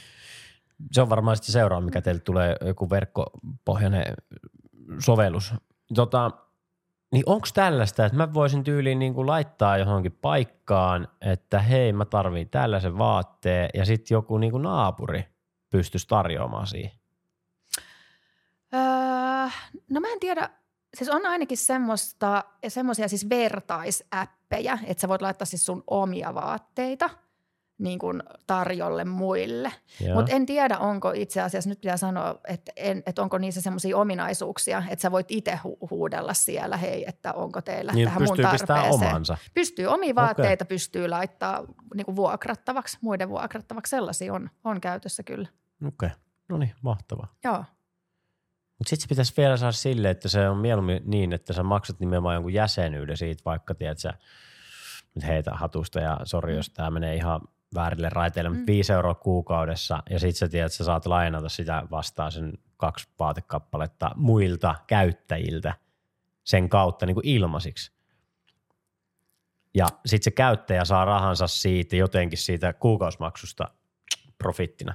se on varmaan sitten seuraava, mikä teille tulee, joku verkkopohjainen sovellus. Tota, niin onko tällaista, että mä voisin tyyliin niin kuin laittaa johonkin paikkaan, että hei mä tarviin tällaisen vaatteen ja sitten joku niin kuin naapuri pystyisi tarjoamaan siihen? Öö, no mä en tiedä, siis on ainakin semmoista, semmoisia siis vertaisäppejä, että sä voit laittaa siis sun omia vaatteita – niin kuin tarjolle muille. Mutta en tiedä, onko itse asiassa, nyt pitää sanoa, että, en, että onko niissä semmoisia ominaisuuksia, että sä voit itse hu- huudella siellä, hei, että onko teillä niin, tähän mun tarpeeseen. Omansa. Pystyy, omia vaatteita okay. pystyy laittaa niin kuin vuokrattavaksi, muiden vuokrattavaksi. Sellaisia on, on käytössä kyllä. Okei, okay. no niin, mahtavaa. Joo. Mutta sitten se pitäisi vielä saada sille, että se on mieluummin niin, että sä maksat nimenomaan jonkun jäsenyyden siitä, vaikka tiedät sä, nyt heitä hatusta ja sori, jos tämä menee ihan väärille raiteille, mm. 5 euroa kuukaudessa ja sitten sä tiedät, että sä saat lainata sitä vastaan sen kaksi vaatekappaletta muilta käyttäjiltä sen kautta niin kuin ilmaisiksi. Ja sitten se käyttäjä saa rahansa siitä jotenkin siitä kuukausimaksusta profittina.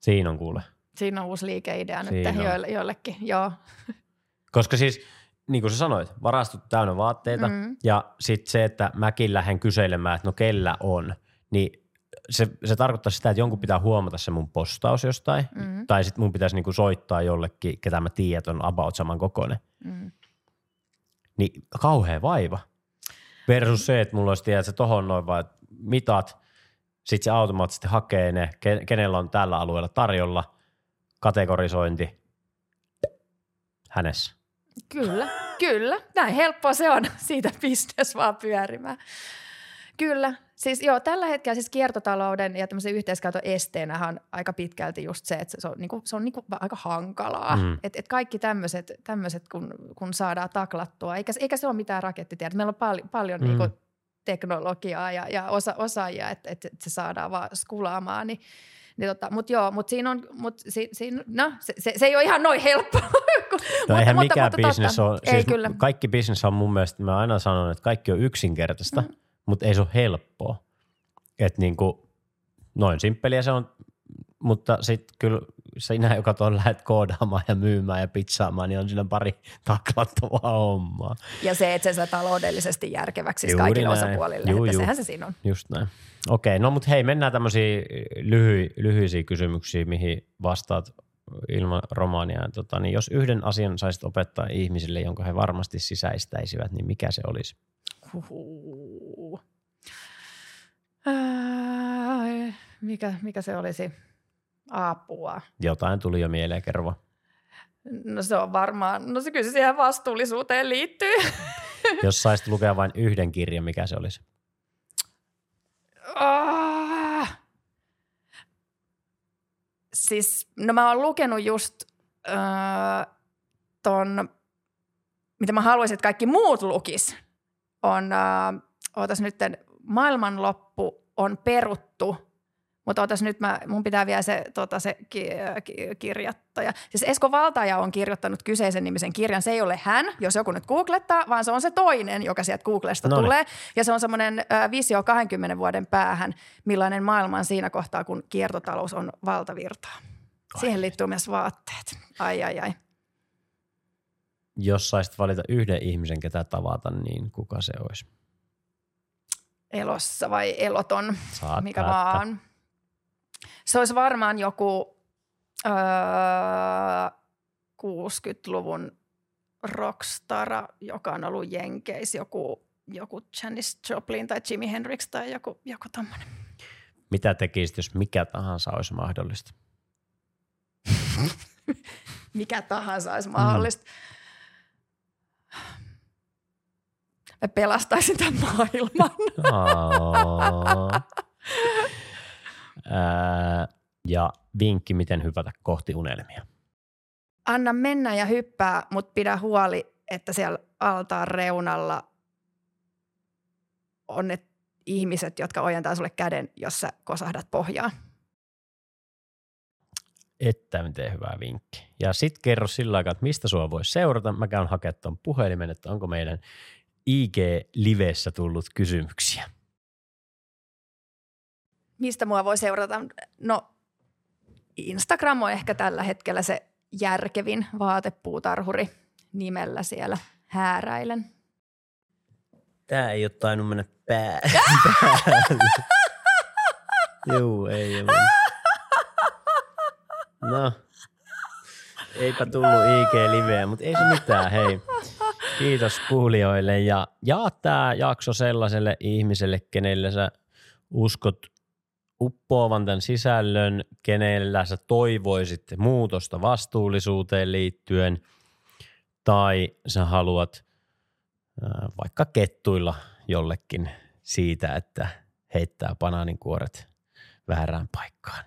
Siinä on kuule. Siinä on uusi liikeidea nyt Siinä on. joille, joillekin, joo. Koska siis, niin kuin sä sanoit, varastut täynnä vaatteita Mm. ja sitten se, että mäkin lähden kyselemään, että no kellä on, niin se, se tarkoittaa sitä, että jonkun pitää huomata se mun postaus jostain, Mm. tai sitten mun pitäisi niinku soittaa jollekin, ketä mä tiedän, on about saman kokoinen. Mm. Niin kauhea vaiva. Versus se, että mulla olisi tiedä, että se tohon noin vaan mitat, sitten se automaattisesti hakee ne, ke- kenellä on tällä alueella tarjolla, kategorisointi hänessä. Kyllä, kyllä. Näin helppoa se on. Siitä bisnes vaan pyörimään. Kyllä. Siis joo, tällä hetkellä siis kiertotalouden ja tämmöisen yhteiskäytön esteenä on aika pitkälti just se, että se on, niinku, se on niinku aika hankalaa. Mm. Et, et kaikki tämmöiset, kun, kun saadaan taklattua, eikä, eikä se ole mitään rakettitiedä. Meillä on pal- paljon Mm. niinku teknologiaa ja, ja osa, osaajia, että et, et se saadaan vaan skulaamaan, niin niin tota, mutta joo, mutta siinä on, mut si, siinä, no, se, se, se, ei ole ihan noin helppoa. No eihän mikään business totta. ole, Ei siis kyllä. kaikki business on mun mielestä, mä aina sanon, että kaikki on yksinkertaista, mm. Mutta ei se ole helppoa. Että niinku, noin simppeliä se on, mutta sitten kyllä sinä, joka tuon lähdet koodaamaan ja myymään ja pizzaamaan, niin on siinä pari taklattavaa hommaa. Ja se, että se saa taloudellisesti järkeväksi siis Juuri kaikille näin. osapuolille, Juu, että juu. sehän se siinä on. Just näin. Okei, no mutta hei, mennään tämmöisiin lyhy, lyhyisiin kysymyksiin, mihin vastaat ilman romaania. Tota, niin jos yhden asian saisit opettaa ihmisille, jonka he varmasti sisäistäisivät, niin mikä se olisi? Huhuu. Ää, mikä, mikä se olisi? Apua. Jotain tuli jo mieleen, kerro. No se on varmaan, no se kyllä se siihen vastuullisuuteen liittyy. Jos saisit lukea vain yhden kirjan, mikä se olisi? Ah. Siis, no mä oon lukenut just öö, ton, mitä mä haluaisin, että kaikki muut lukis, on, öö, ootas nyt, maailmanloppu on peruttu, mutta ootas nyt, mä, mun pitää vielä se, tota, se ki, ki, kirjoittaja. Siis Esko Valtaja on kirjoittanut kyseisen nimisen kirjan. Se ei ole hän, jos joku nyt googlettaa, vaan se on se toinen, joka sieltä Googlesta Noniin. tulee. Ja se on semmoinen äh, visio 20 vuoden päähän, millainen maailma on siinä kohtaa, kun kiertotalous on valtavirtaa. Siihen liittyy myös vaatteet. Ai, ai, ai. Jos saisit valita yhden ihmisen, ketä tavata, niin kuka se olisi? Elossa vai eloton, Saat mikä päättää. vaan. Se olisi varmaan joku öö, 60-luvun rockstara, joka on ollut Jenkeissä, joku, joku Janis Joplin tai Jimi Hendrix tai joku, joku tommonen. Mitä tekisit, jos mikä tahansa olisi mahdollista? Mikä tahansa olisi mahdollista. Mä pelastaisin tämän maailman. Ää, ja vinkki, miten hypätä kohti unelmia. Anna mennä ja hyppää, mutta pidä huoli, että siellä altaan reunalla on ne ihmiset, jotka ojentaa sulle käden, jos sä kosahdat pohjaan. Että miten hyvä vinkki. Ja sitten kerro sillä aikaa, että mistä sua voi seurata. Mä käyn hakemaan tuon puhelimen, että onko meidän IG-livessä tullut kysymyksiä. Mistä mua voi seurata? No Instagram on ehkä tällä hetkellä se järkevin vaatepuutarhuri nimellä siellä hääräilen. Tää ei ole tainnut mennä pää. Juu, ei ole. No, eipä tullut IG-liveä, mutta ei se mitään, hei. Kiitos kuulijoille ja jaa tämä jakso sellaiselle ihmiselle, kenelle sä uskot uppoavan tämän sisällön, kenellä sä toivoisit muutosta vastuullisuuteen liittyen tai sä haluat vaikka kettuilla jollekin siitä, että heittää banaaninkuoret väärään paikkaan.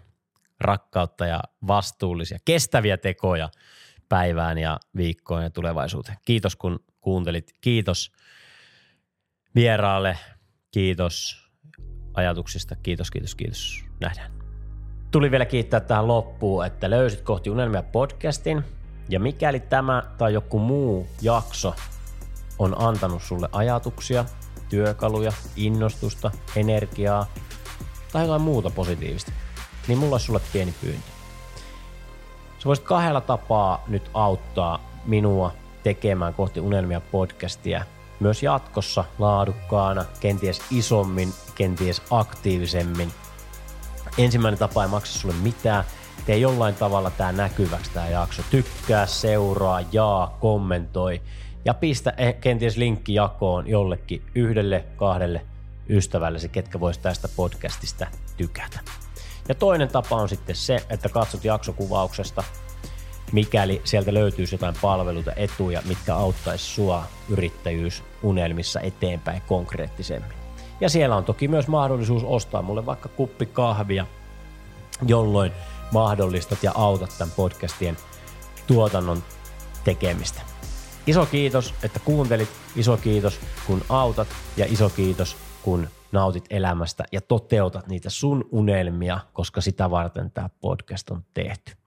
Rakkautta ja vastuullisia, kestäviä tekoja päivään ja viikkoon ja tulevaisuuteen. Kiitos kun kuuntelit. Kiitos vieraalle. Kiitos ajatuksista. Kiitos, kiitos, kiitos. Nähdään. Tuli vielä kiittää tähän loppuun, että löysit kohti unelmia podcastin. Ja mikäli tämä tai joku muu jakso on antanut sulle ajatuksia, työkaluja, innostusta, energiaa tai jotain muuta positiivista, niin mulla olisi sulle pieni pyyntö. Sä voisit kahdella tapaa nyt auttaa minua tekemään kohti unelmia podcastia myös jatkossa laadukkaana, kenties isommin, kenties aktiivisemmin. Ensimmäinen tapa ei maksa sulle mitään. Tee jollain tavalla tämä näkyväksi tämä jakso. Tykkää, seuraa, jaa, kommentoi ja pistä eh, kenties linkki jakoon jollekin yhdelle, kahdelle ystävällesi, ketkä vois tästä podcastista tykätä. Ja toinen tapa on sitten se, että katsot jaksokuvauksesta, mikäli sieltä löytyisi jotain palveluita, etuja, mitkä auttaisi sua yrittäjyysunelmissa eteenpäin konkreettisemmin. Ja siellä on toki myös mahdollisuus ostaa mulle vaikka kuppi kahvia, jolloin mahdollistat ja autat tämän podcastien tuotannon tekemistä. Iso kiitos, että kuuntelit. Iso kiitos, kun autat ja iso kiitos, kun nautit elämästä ja toteutat niitä sun unelmia, koska sitä varten tämä podcast on tehty.